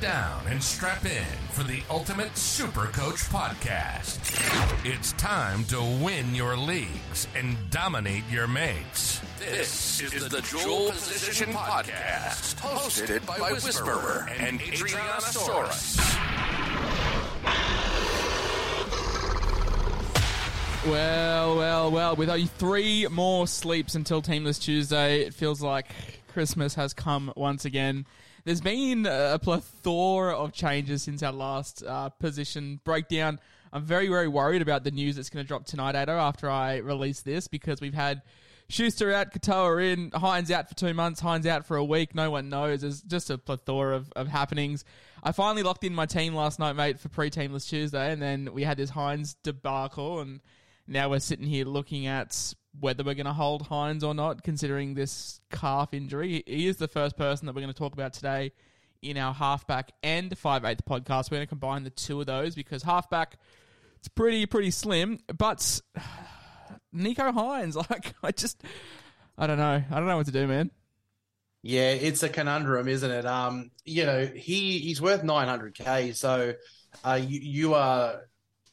Down and strap in for the Ultimate Super Coach Podcast. It's time to win your leagues and dominate your mates. This is the Dual Position Podcast, hosted by Whisperer and Adrianasaurus. Well, well, well. With only three more sleeps until Teamless Tuesday, it feels like Christmas has come once again. There's been a plethora of changes since our last uh, position breakdown. I'm very, very worried about the news that's going to drop tonight, Ado, after I release this, because we've had Schuster out, Katoa in, Hynes out for two months, Hynes out for a week. No one knows. There's just a plethora of, of happenings. I finally locked in my team last night, mate, for pre-teamless Tuesday, and then we had this Hynes debacle, and now we're sitting here looking at whether we're going to hold Hynes or not, considering this calf injury. He is the first person that we're going to talk about today in our halfback and five eighth podcast. We're going to combine the two of those because halfback it's pretty pretty slim, but Nicho Hynes, like I just I don't know, I don't know what to do, man. Yeah, it's a conundrum, isn't it? Um, you know, he he's worth 900k, so uh, you, you are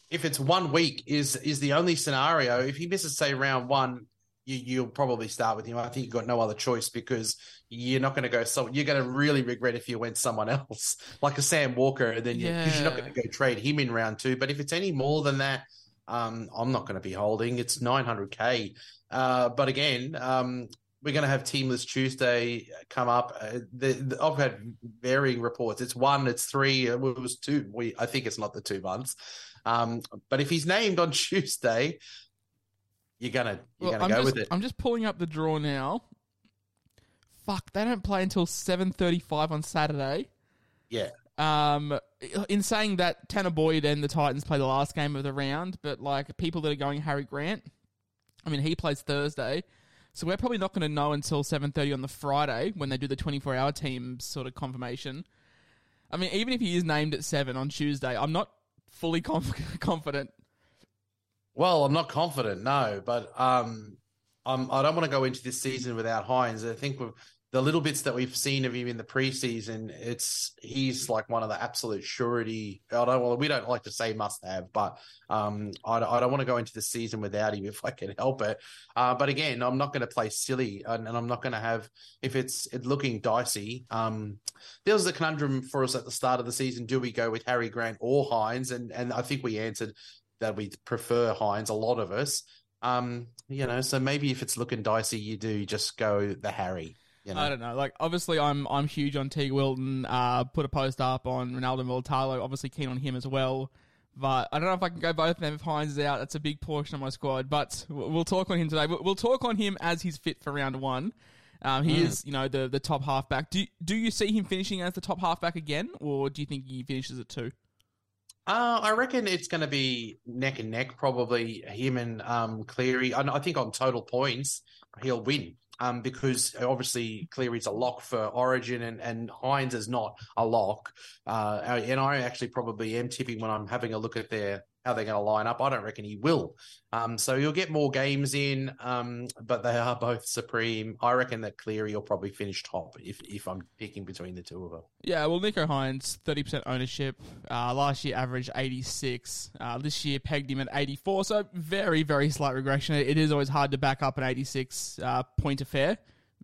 if it's one week is is the only scenario. If he misses say round one, you, you'll probably start with him. I think you've got no other choice because you're not going to go. So you're going to really regret if you went someone else like a Sam Walker, and then because you, are not going to go trade him in round two. But if it's any more than that, um, I'm not going to be holding. It's 900k. Uh, but again, um, we're going to have Teamless Tuesday come up. Uh, the, the, I've had varying reports. It's one, it's three, it was two. We I think it's not the two months. Um, but if he's named on Tuesday, you're gonna you're Well, gonna I'm go just, with it. I'm just pulling up the draw now. Fuck, they don't play until 7:35 on Saturday. Yeah. Um, in saying that, Tanah Boyd and the Titans play the last game of the round, but like people that are going Harry Grant, I mean, he plays Thursday, so we're probably not going to know until 7:30 on the Friday when they do the 24-hour team sort of confirmation. I mean, even if he is named at seven on Tuesday, I'm not fully conf- confident. Well, I'm not confident, no, but um, I'm, I don't want to go into this season without Hynes. I think with the little bits that we've seen of him in the preseason, it's he's like one of the absolute surety. I don't well, we don't like to say must have, but um, I, I don't want to go into the season without him if I can help it. Uh, but again, I'm not going to play silly, and, and I'm not going to have if it's it looking dicey. Um, there was a conundrum for us at the start of the season: do we go with Harry Grant or Hynes? And and I think we answered that we prefer Hynes. A lot of us, um, you know. So maybe if it's looking dicey, you do just go the Harry. You know? I don't know. Like, obviously, I'm I'm huge on T. Wilton. Uh, put a post up on Ronaldo Mulitalo. Obviously, keen on him as well. But I don't know if I can go both of them if Hynes is out. That's a big portion of my squad. But we'll talk on him today. We'll talk on him as he's fit for round one. Um, he is, you know, the the top halfback. Do do you see him finishing as the top halfback again, or do you think he finishes at two? Uh, I reckon it's going to be neck and neck, probably him and um, Cleary. I, I think on total points, he'll win um, because obviously Cleary's a lock for Origin and, and Hynes is not a lock. Uh, and I actually probably am tipping when I'm having a look at their how they're going to line up. I don't reckon he will. Um, so you'll get more games in, um, but they are both supreme. I reckon that Cleary will probably finish top if if I'm picking between the two of them. Yeah, well, Nicho Hynes, 30% ownership. Uh, last year averaged 86. Uh, this year pegged him at 84. So very, very slight regression. It is always hard to back up an 86 uh, point affair.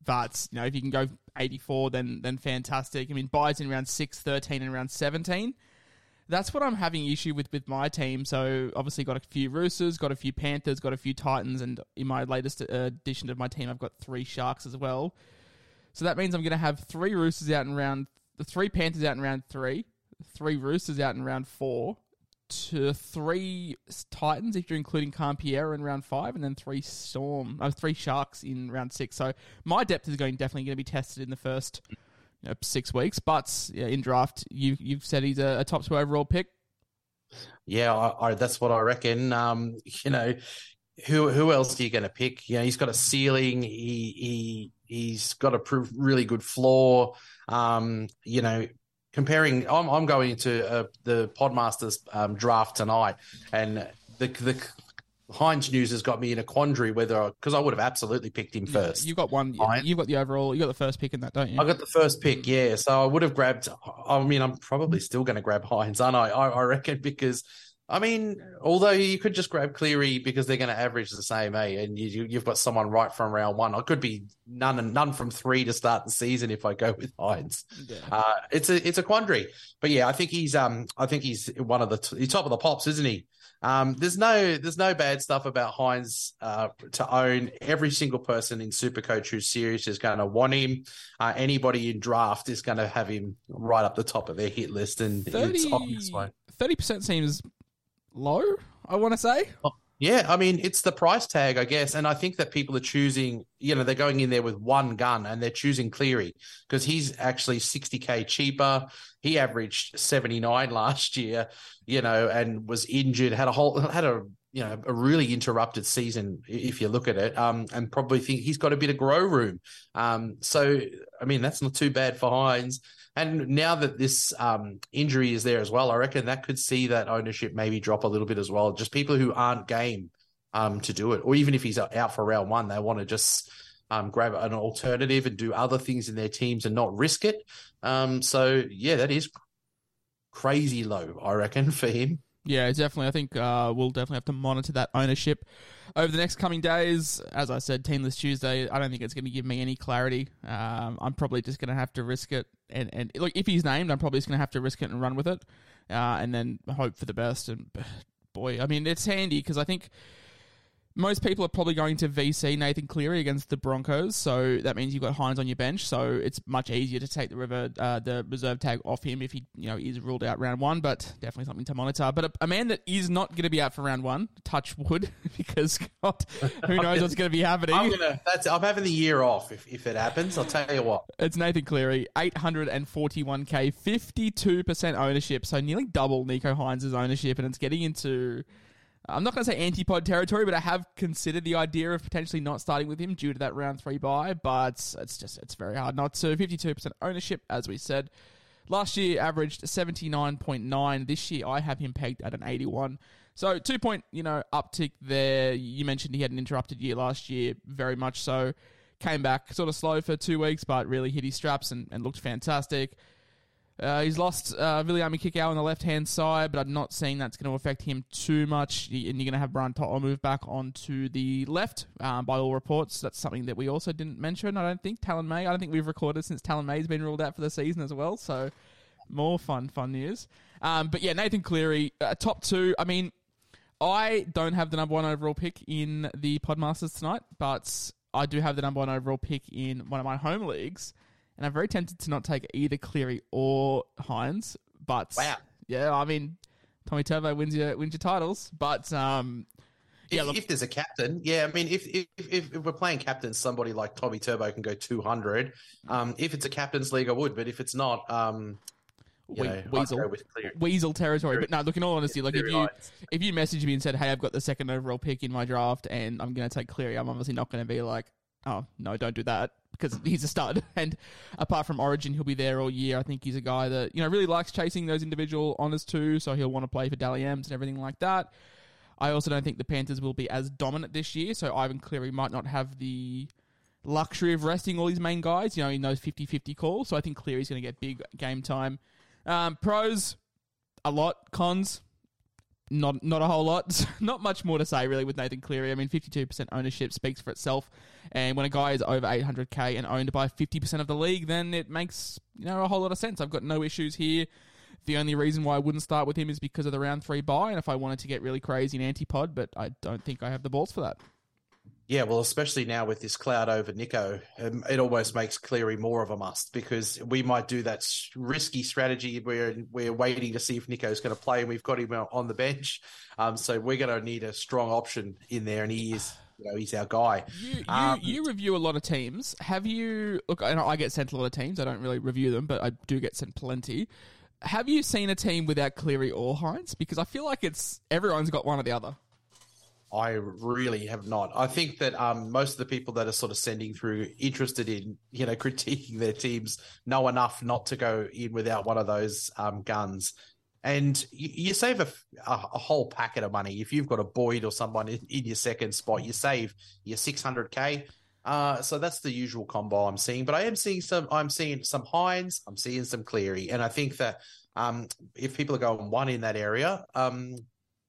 But, you know, if you can go 84, then then fantastic. I mean, buys in round 6, 13, and round 17. That's what I'm having issue with with my team. So obviously got a few Roosters, got a few Panthers, got a few Titans, and in my latest uh, addition to my team, I've got three Sharks as well. So that means I'm going to have three Roosters out in round, the three Panthers out in round three, three Roosters out in round four, to three Titans if you're including Campierre in round five, and then three Storm, uh, three Sharks in round six. So my depth is going definitely going to be tested in the first know, six weeks. But yeah, in draft, you you've said he's a, a top two overall pick. Yeah, I, I, that's what I reckon. Um, you know, who who else are you going to pick? You know, he's got a ceiling. He he he's got a really good floor. Um, you know, comparing, I'm I'm going into uh, the Podmasters um, draft tonight, and the the Hynes news has got me in a quandary whether because I would have absolutely picked him first. You got one. Hynes. You've got the overall. You got the first pick in that, don't you? I got the first pick, yeah. So I would have grabbed. I mean, I'm probably still going to grab Hynes, aren't I? I, I reckon because I mean, although you could just grab Cleary because they're going to average the same, eh? And you, have got someone right from round one. I could be none and none from three to start the season if I go with Hynes. Yeah. Uh, it's a it's a quandary, but yeah, I think he's um I think he's one of the t- top of the pops, isn't he? Um, there's no there's no bad stuff about Hynes uh, to own. Every single person in Supercoach who's serious is going to want him. Uh, anybody in draft is going to have him right up the top of their hit list, and 30, it's obvious. Thirty percent seems low, I want to say. Oh, yeah, I mean, it's the price tag, I guess. And I think that people are choosing, you know, they're going in there with one gun and they're choosing Cleary because he's actually 60K cheaper. He averaged 79 last year, you know, and was injured, had a whole, had a, you know, a really interrupted season if you look at it, um, and probably think he's got a bit of grow room. Um, so, I mean, that's not too bad for Hynes. And now that this um, injury is there as well, I reckon that could see that ownership maybe drop a little bit as well. Just people who aren't game um, to do it, or even if he's out for round one, they want to just um, grab an alternative and do other things in their teams and not risk it. Um, so yeah, that is crazy low, I reckon, for him. Yeah, definitely. I think uh, we'll definitely have to monitor that ownership over the next coming days. As I said, Teamless Tuesday. I don't think it's going to give me any clarity. Um, I'm probably just going to have to risk it, and and look, if he's named, I'm probably just going to have to risk it and run with it, uh, and then hope for the best. And boy, I mean, it's handy because I think most people are probably going to VC Nathan Cleary against the Broncos, so that means you've got Hynes on your bench. So it's much easier to take the river uh, the reserve tag off him if he you know is ruled out round one. But definitely something to monitor. But a, a man that is not going to be out for round one, touch wood, because God, who knows what's going to be happening. I'm gonna. That's. I'm having the year off if, if it happens. I'll tell you what. It's Nathan Cleary, 841k, 52 percent ownership, so nearly double Nicho Hynes' ownership, and it's getting into I'm not going to say antipod territory, but I have considered the idea of potentially not starting with him due to that round three buy. But it's just it's very hard not to. 52% ownership, as we said. Last year averaged 79.9. This year I have him pegged at an 81. So two point you know uptick there. You mentioned he had an interrupted year last year, very much so. Came back sort of slow for two weeks, but really hit his straps and, and looked fantastic. Uh, he's lost uh, Viliami Kikau on the left hand side, but I'm not seeing that's going to affect him too much. And you're going to have Brian To'o move back onto the left um, by all reports. That's something that we also didn't mention, I don't think. Taylan May, I don't think we've recorded since Taylan May's been ruled out for the season as well. So more fun, fun news. Um, but yeah, Nathan Cleary, uh, top two. I mean, I don't have the number one overall pick in the Podmasters tonight, but I do have the number one overall pick in one of my home leagues and I'm very tempted to not take either Cleary or Hynes. But wow, yeah, I mean, Tommy Turbo wins your wins your titles, but um, yeah, if, look, if, there's a captain, yeah, I mean, if, if if, if we're playing captain, somebody like Tommy Turbo can go 200. Um, if it's a captain's league, I would, but if it's not, um, we, know, weasel, weasel territory. But no, look, in all honesty, like if you if you message me and said, "Hey, I've got the second overall pick in my draft, and I'm going to take Cleary," I'm obviously not going to be like, "Oh no, don't do that." Because he's a stud. And apart from Origin, he'll be there all year. I think he's a guy that you know really likes chasing those individual honors too. So he'll want to play for Dally M's and everything like that. I also don't think the Panthers will be as dominant this year. So Ivan Cleary might not have the luxury of resting all his main guys. You know, in those 50-50 calls. So I think Cleary's going to get big game time. Um, pros, a lot. Cons, not not a whole lot. not much more to say really with Nathan Cleary. I mean, 52% ownership speaks for itself. And when a guy is over 800k and owned by 50% of the league, then it makes you know a whole lot of sense. I've got no issues here. The only reason why I wouldn't start with him is because of the round three buy, and if I wanted to get really crazy in antipod, but I don't think I have the balls for that. Yeah, well, especially now with this cloud over Nicho, um, it almost makes Cleary more of a must because we might do that risky strategy where we're waiting to see if Nicho's going to play and we've got him on the bench. Um, so we're going to need a strong option in there, and he is, you know, he's our guy. You you, Um, you review a lot of teams. Have you look? I, know I get sent a lot of teams. I don't really review them, but I do get sent plenty. Have you seen a team without Cleary or Hynes? Because I feel like it's everyone's got one or the other. I really have not. I think that um, most of the people that are sort of sending through interested in, you know, critiquing their teams know enough not to go in without one of those um, guns. And you, save a, a, whole packet of money. If you've got a Boyd or someone in, in your second spot, you save your 600K. Uh, so that's the usual combo I'm seeing. But I am seeing some, I'm seeing some Hynes, I'm seeing some Cleary. And I think that um, if people are going one in that area, um,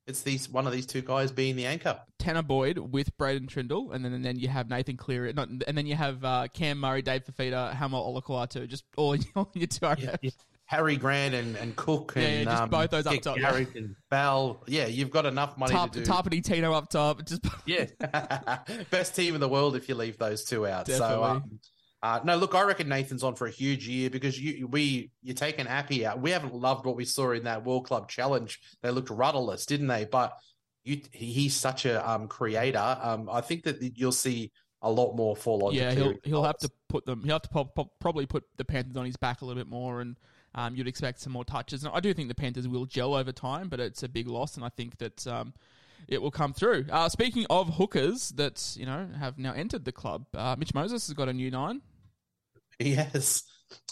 it's these one of these two guys being the anchor. Tanah Boyd with Braydon Trindall, and then and then you have Nathan Cleary, not, and then you have uh, Cam Murray, Dave Fifita, Haumole Olakau'atu, just all in, in your two Yeah, yeah. Harry Grant and, and Cook and yeah, just um, both those up top, yeah. Garrick and Bell. Yeah, you've got enough money Tarp, to do. Tarpany Tino up top. Just Yeah, best team in the world if you leave those two out. So, Definitely. um, uh, no, look, I reckon Nathan's on for a huge year because you we you're taking Appy out. We haven't loved what we saw in that World Club Challenge. They looked rudderless, didn't they? But you, he- he's such a um, creator. Um, I think that you'll see a lot more fall on. yeah, he'll he'll have to put them. He'll have to pop, pop, probably put the Panthers on his back a little bit more, and um, you'd expect some more touches. And I do think the Panthers will gel over time, but it's a big loss, and I think that um, it will come through. Uh, speaking of hookers that you know have now entered the club, uh, Mitch Moses has got a new nine. He has.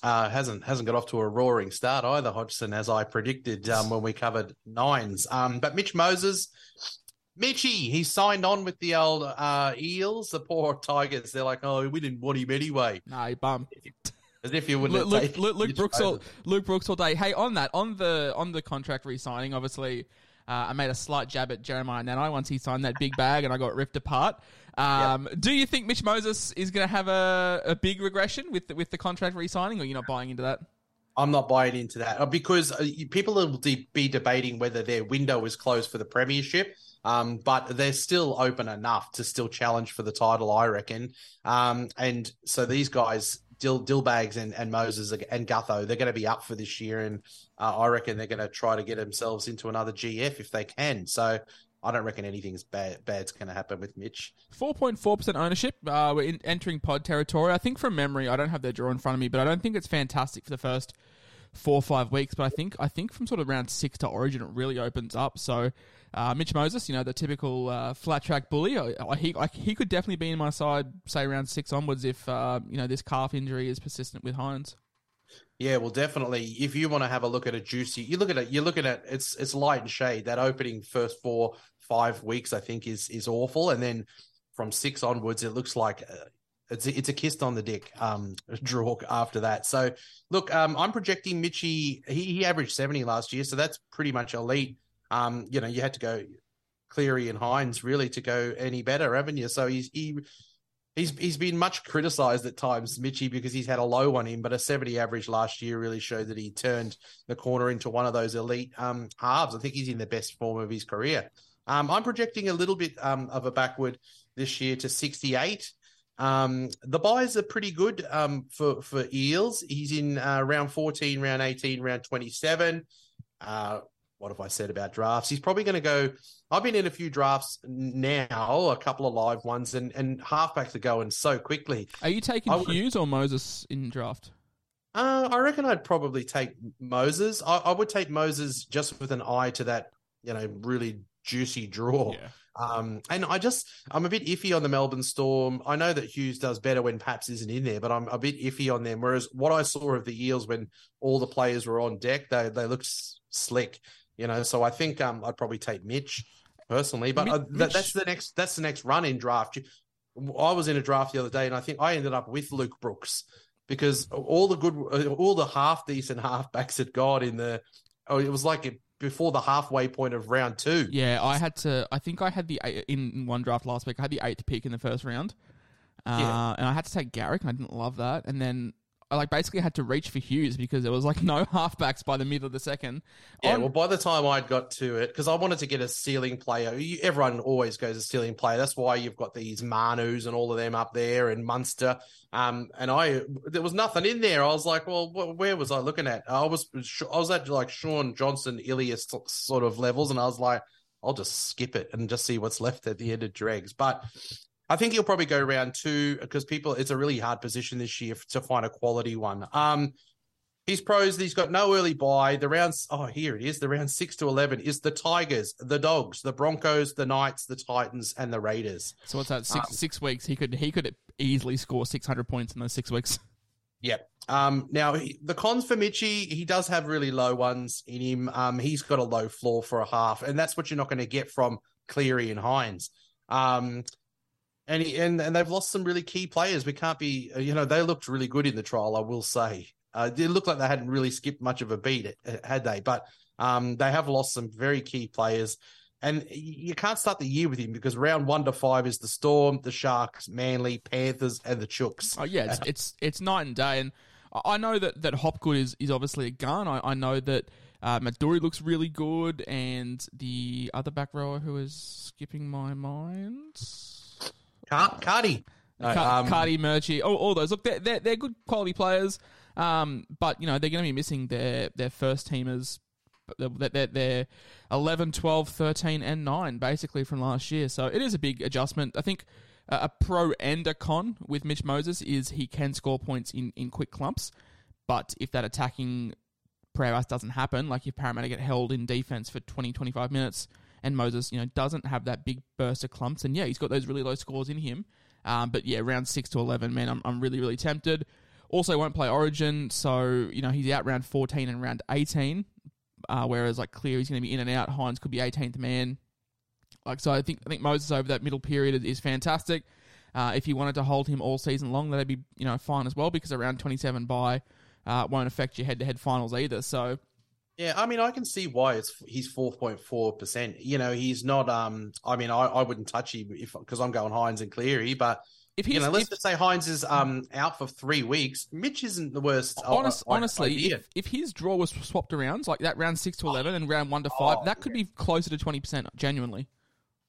Uh, hasn't hasn't got off to a roaring start either, Hodgson, as I predicted um, when we covered nines. Um, but Mitch Moses, Mitchy, he signed on with the old uh, Eels, the poor Tigers. They're like, oh, we didn't want him anyway, No, he bum. as if you wouldn't Luke, have Luke, Luke, Brooks all Luke Brooks all day. Hey, on that, on the on the contract re-signing, obviously, uh, I made a slight jab at Jeremiah Nanai once he signed that big bag, and I got ripped apart. Um, Do you think Mitch Moses is going to have a, a big regression with the, with the contract re-signing, or you're not buying into that? I'm not buying into that uh, because uh, people will de- be debating whether their window is closed for the premiership. Um, but they're still open enough to still challenge for the title, I reckon. Um, and so these guys, Dill, Dillbags and, and Moses and Gutho, they're going to be up for this year. And uh, I reckon they're going to try to get themselves into another GF if they can. So I don't reckon anything's bad, bad's going to happen with Mitch. 4.4% ownership. Uh, we're in, entering pod territory. I think from memory, I don't have their draw in front of me, but I don't think it's fantastic for the first four or five weeks. But I think I think from sort of round six to Origin, it really opens up. So uh, Mitch Moses, you know, the typical uh, flat track bully, I, he I, he could definitely be in my side, say round six onwards, if uh, you know this calf injury is persistent with Hynes. Yeah, well, definitely. If you want to have a look at a juicy, you look at it. You're looking at it's it's light and shade. That opening first four five weeks, I think, is is awful, and then from six onwards, it looks like uh, it's a, it's a kiss on the dick um draw after that. So look, um, I'm projecting Mitchy. He, he averaged seventy last year, so that's pretty much elite. Um, you know, you had to go Cleary and Hynes really to go any better, haven't you? So he's he he's he's been much criticized at times, Mitchy, because he's had a low on him, but a 70 average last year really showed that he turned the corner into one of those elite um, halves. I think he's in the best form of his career. Um, I'm projecting a little bit um, of a backward this year to 68. Um, the buys are pretty good um, for for Eels. He's in uh, round 14, round 18, round 27. Uh, what have I said about drafts? He's probably going to go. I've been in a few drafts now, a couple of live ones, and and halfbacks are going so quickly. Are you taking I Hughes or Moses in draft? Uh, I reckon I'd probably take Moses. I, I would take Moses just with an eye to that, you know, really juicy draw. Um, and I just, I'm a bit iffy on the Melbourne Storm. I know that Hughes does better when Paps isn't in there, but I'm a bit iffy on them. Whereas what I saw of the Eels when all the players were on deck, they they looked slick, you know. So I think um, I'd probably take Mitch personally, but uh, that, that's the next that's the next run in draft. I was in a draft the other day, and I think I ended up with Luke Brooks because all the good, uh, all the half decent halfbacks had got in the. Oh, it was like before the halfway point of round two. Yeah, I had to. I think I had the eight, in one draft last week. I had the eighth pick in the first round, uh, Yeah. and I had to take Garrick, and I didn't love that. And then I like basically had to reach for Hughes because there was like no halfbacks by the middle of the second. Yeah, On- well, by the time I'd got to it, because I wanted to get a ceiling player. You, everyone always goes a ceiling player. That's why you've got these Manus and all of them up there, and Munster. Um, and I there was nothing in there. I was like, well, wh- where was I looking at? I was I was at like Shaun Johnson, Ilias sort of levels, and I was like, I'll just skip it and just see what's left at the end of dregs. But I think he'll probably go round two because people. It's a really hard position this year to find a quality one. Um. He's pros. He's got no early buy. The rounds. Oh, here it is. The round six to eleven is the Tigers, the Dogs, the Broncos, the Knights, the Titans, and the Raiders. so what's that? Six Um, six weeks. He could he could easily score six hundred points in those six weeks. Yep. Um. Now he, the cons for Mitchie, he does have really low ones in him. Um. He's got a low floor for a half, and that's what you're not going to get from Cleary and Hynes. Um. And he, and and they've lost some really key players. We can't be. You know, they looked really good in the trial. I will say. Uh, it looked like they hadn't really skipped much of a beat, uh, had they? But um, they have lost some very key players. And you can't start the year with him because round one to five is the Storm, the Sharks, Manly, Panthers, and the Chooks. Oh yeah, it's it's, it's night and day, and I know that that Hopgood is, is obviously a gun. I, I know that uh, Maduri looks really good, and the other back rower who is skipping my mind, Cardi. No, Car- um, Cardi, Murchie, all, all those. Look, they're, they're they're good quality players, um, but you know they're going to be missing their their first teamers. They're, they're, they're 11, 12, 13, and 9, basically, from last year. So it is a big adjustment. I think uh, a pro and a con with Mitch Moses is he can score points in, in quick clumps, but if that attacking prowess doesn't happen, like if Parramatta get held in defense for 20, 25 minutes, and Moses, you know, doesn't have that big burst of clumps, and yeah, he's got those really low scores in him. Um, but yeah, round six to eleven, man, I'm I'm really really tempted. Also, won't play Origin, so you know he's out round 14 and round 18. Uh, whereas like Clear, he's going to be in and out, Hynes could be 18th man. Like so, I think I think Moses over that middle period is, is fantastic. Uh, if you wanted to hold him all season long, that'd be you know fine as well because around 27 by uh, won't affect your head-to-head finals either. So Yeah, I mean, I can see why it's he's four point four percent. You know, he's not. Um, I mean, I, I wouldn't touch him if because I'm going Hynes and Cleary, but if you know, let's if- just say Hynes is um out for three weeks. Mitch isn't the worst. uh, Honest, uh, honestly, if, if his draw was swapped around, like that round six to eleven and round one to five, Oh, that could be closer to twenty percent. Genuinely,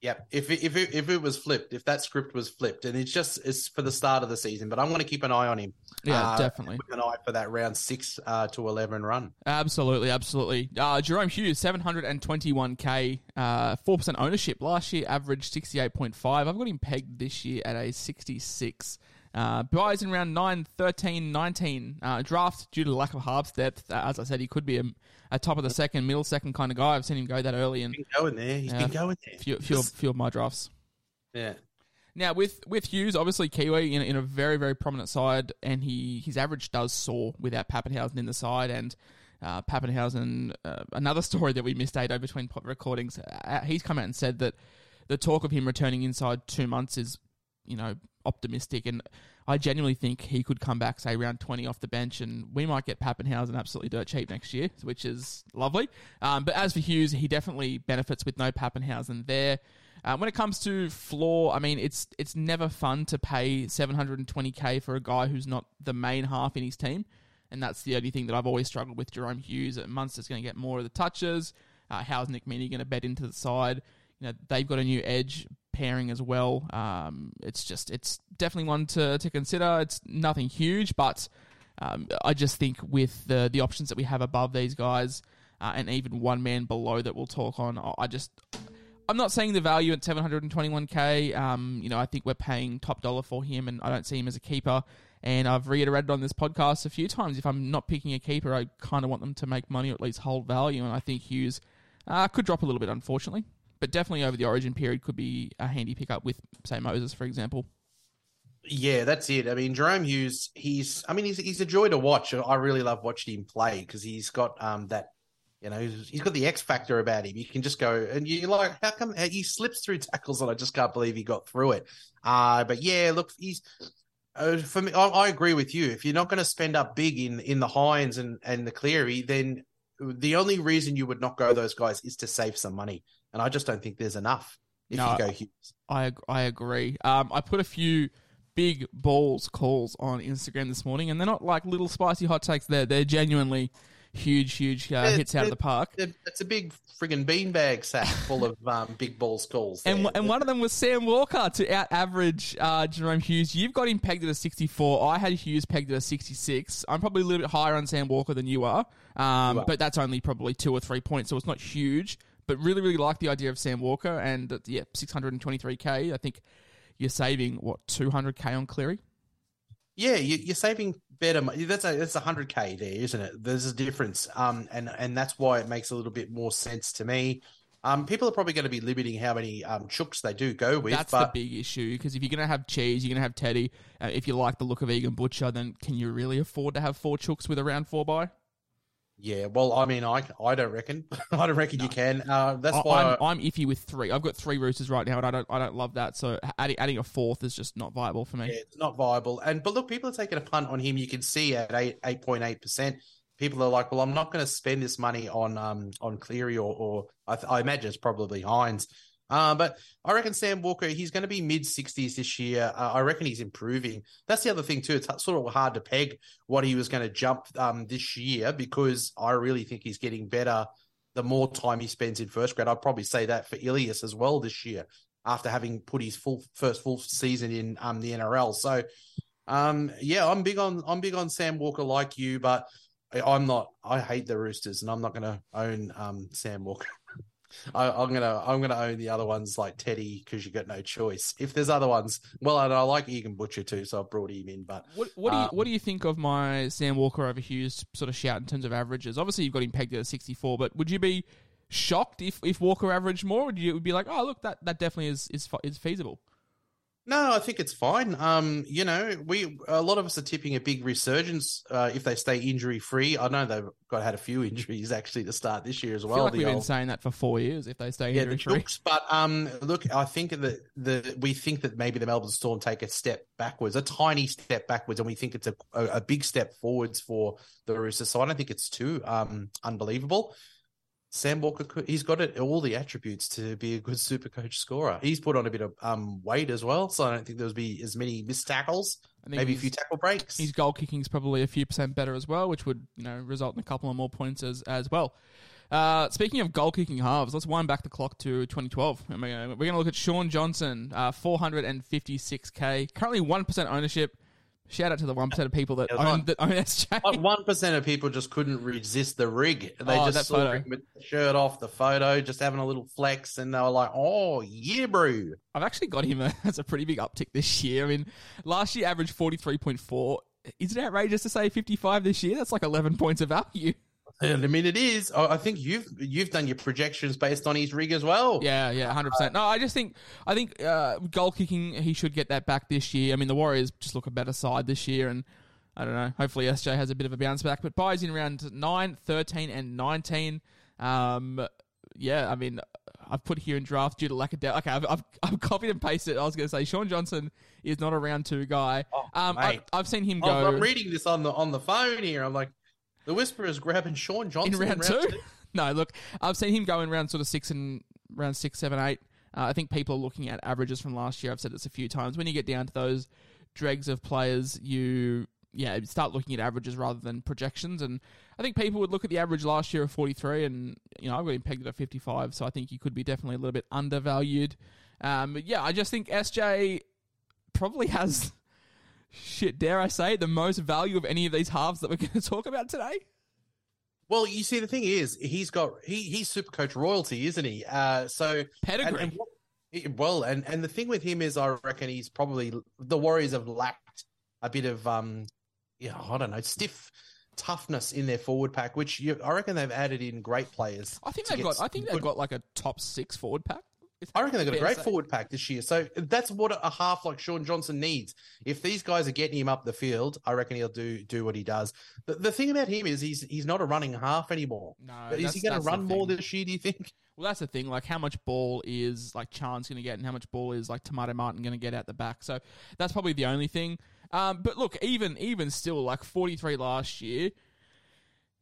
Yep. If it, if it, if it was flipped, if that script was flipped, and it's just it's for the start of the season, but I'm going to keep an eye on him. yeah, Uh, definitely, Keep an eye for that round six uh, to eleven run. absolutely, absolutely. Uh, Jahrome Hughes, seven hundred and twenty-one k, uh, four percent ownership. Last year, averaged sixty-eight point five. I've got him pegged this year at a sixty-six. Uh, buys in round 9, 13, 19. Uh, draft due to lack of halves depth. Uh, as I said, he could be a, a top of the second, middle second kind of guy. I've seen him go that early in He's been going there. He's Yeah. been going there. few, few, few of my drafts. Yeah. Now with with Hughes, obviously Kiwi in, in a very very prominent side, and he his average does soar without Papenhuyzen in the side, and uh, Papenhuyzen. Uh, another story that we missed Ado between recordings. Uh, he's come out and said that the talk of him returning inside two months is, you know, optimistic, and I genuinely think he could come back say round twenty off the bench, and we might get Papenhuyzen absolutely dirt cheap next year, which is lovely. Um, but as for Hughes, he definitely benefits with no Papenhuyzen there. Uh, when it comes to floor, I mean, it's it's never fun to pay 720k for a guy who's not the main half in his team, and that's the only thing that I've always struggled with. Jahrome Hughes, Uh, Munster's going to get more of the touches. Uh, how's Nick Meaney going to bet into the side? You know, they've got a new edge pairing as well. Um, it's just it's definitely one to to consider. It's nothing huge, but um, I just think with the the options that we have above these guys. Uh, and even one man below that we'll talk on. I- just I'm not saying the value at 721k. Um, you know, I think we're paying top dollar for him, and I don't see him as a keeper. And I've reiterated on this podcast a few times: if I'm not picking a keeper, I kind of want them to make money or at least hold value. And I think Hughes uh, could drop a little bit, unfortunately, but definitely over the Origin period could be a handy pickup with, say, Moses, for example. Yeah, that's it. I mean, Jahrome Hughes, he's, I mean, he's, he's a joy to watch. I really love watching him play because he's got um that, you know, he's, he's got the X factor about him. You can just go and you're like, how come he slips through tackles and I just can't believe he got through it. Uh, but yeah, look, he's, uh, for me, I, I agree with you. If you're not going to spend up big in, in the Hynes and, and the Cleary, then the only reason you would not go those guys is to save some money. And I just don't think there's enough if No, you go Hughes. I I agree. Um, I put a few big balls calls on Instagram this morning, and they're not like little spicy hot takes. There, they're genuinely huge, huge uh, It- hits out of the park. It's a big frigging beanbag sack full of um, big balls calls. And, and one of them was Sam Walker to out average uh, Jahrome Hughes. You've got him pegged at a 64. I had Hughes pegged at a 66. I'm probably a little bit higher on Sam Walker than you are, um, You are. but that's only probably two or three points, so it's not huge. But really, really like the idea of Sam Walker, and uh, yeah, 623k. I think you're saving what 200k on Cleary. Yeah, you, you're saving better money. That's a that's a hundred k there, isn't it? There's a difference, um, and and that's why it makes a little bit more sense to me. Um, people are probably going to be limiting how many um chooks they do go with, That's but the big issue because if you're going to have cheese, you're going to have Teddy. Uh, if you like the look of Egan Butcher, then can you really afford to have four chooks with a round four by? Yeah, well, I mean, I I don't reckon, I don't reckon you can. Uh, that's I, why I'm, I'm iffy with three. I've got three roosters right now, and I don't I don't love that. So adding, adding a fourth is just not viable for me. Yeah, it's not viable. And but look, people are taking a punt on him. You can see at eight eight point eight percent. People are like, well, I'm not going to spend this money on um on Cleary or or I, th- I imagine it's probably Hynes. Uh, but I reckon Sam Walker, he's going to be mid 60s this year. Uh, I reckon he's improving. That's the other thing, too. It's sort of hard to peg what he was going to jump um, this year because I really think he's getting better the more time he spends in first grade. I'd probably say that for Ilias as well this year after having put his full first full season in um, the NRL. So, um, yeah, I'm big on I'm big on Sam Walker like you, but I'm not. I hate the Roosters, and I'm not going to own um, Sam Walker. I, I'm gonna I'm gonna own the other ones like Teddy because you got no choice. If there's other ones, well, and I like Egan Butcher too, so I brought him in. But What, what do you Um, what do you think of my Sam Walker over Hughes sort of shout in terms of averages? Obviously, you've got him pegged at a 64, but would you be shocked if, if Walker averaged more? Would you would be like, oh look, that, that definitely is is is feasible? No, I think it's fine. Um, you know, we a lot of us are tipping a big resurgence uh, if they stay injury free. I know they've got had a few injuries actually to start this year as I well. feel like we've been saying that for four years. If they stay yeah, injury the free, But um, look, I think that the we think that maybe the Melbourne Storm take a step backwards, a tiny step backwards, and we think it's a a, a big step forwards for the Roosters. So I don't think it's too um unbelievable. Sam Walker, he's got it, all the attributes to be a good super coach scorer. He's put on a bit of um weight as well, so I don't think there'll be as many missed tackles, I think maybe a few tackle breaks. His goal kicking is probably a few percent better as well, which would you know result in a couple of more points as as well. Uh, speaking of goal kicking halves, let's wind back the clock to 2012. We're going to look at Shaun Johnson, uh, 456k, currently one percent ownership. Shout out to the one percent of people that own that own SJ. One percent of people just couldn't resist the rig. They Oh, just that saw photo. him with the shirt off, the photo, just having a little flex, and they were like, "Oh yeah, bro." I've actually got him That's a pretty big uptick this year. I mean, last year averaged 43.4. Is it outrageous to say 55 this year? That's like 11 points of value. And I mean, it is. I think you've you've done your projections based on his rig as well. Yeah, yeah, hundred percent. No, I just think I think uh, goal kicking he should get that back this year. I mean, the Warriors just look a better side this year, and I don't know. Hopefully, SJ has a bit of a bounce back. But buys in round 9, 13, and nineteen. Um, yeah, I mean, I've put here in draft due to lack of depth. Okay, I've, I've, I've copied and pasted. I was going to say Shaun Johnson is not a round two guy. um, I, mate. I've seen him I'm, go I'm reading this on the on the phone here. I'm like, the Whisperer is grabbing Shaun Johnson in round two. no, look, I've seen him go in round sort of six and round six, seven, eight. Uh, I think people are looking at averages from last year. I've said this a few times. When you get down to those dregs of players, you yeah start looking at averages rather than projections. And I think people would look at the average last year of forty three, and you know I've got him pegged at fifty five. So I think you could be definitely a little bit undervalued. Um, yeah, I just think SJ probably has. Shit, dare I say, the most value of any of these halves that we're going to talk about today? Well, you see, the thing is, he's got he he's super coach royalty, isn't he? Uh, so Pedigree. And, and well, and and the thing with him is, I reckon he's probably the Warriors have lacked a bit of um, yeah, I don't know, stiff toughness in their forward pack, which you, I reckon they've added in great players. I think they've got. I think they've good- got like a top six forward pack. I reckon they've got a great forward pack this year. So that's what a half like Shaun Johnson needs. If these guys are getting him up the field, I reckon he'll do do what he does. The, the thing about him is he's he's not a running half anymore. No, But is he going to run more this year? Do you think? Well, that's the thing. Like, how much ball is like Chan's going to get, and how much ball is like Te Maire Martin going to get out the back? So that's probably the only thing. Um, but look, even even still, like forty three last year,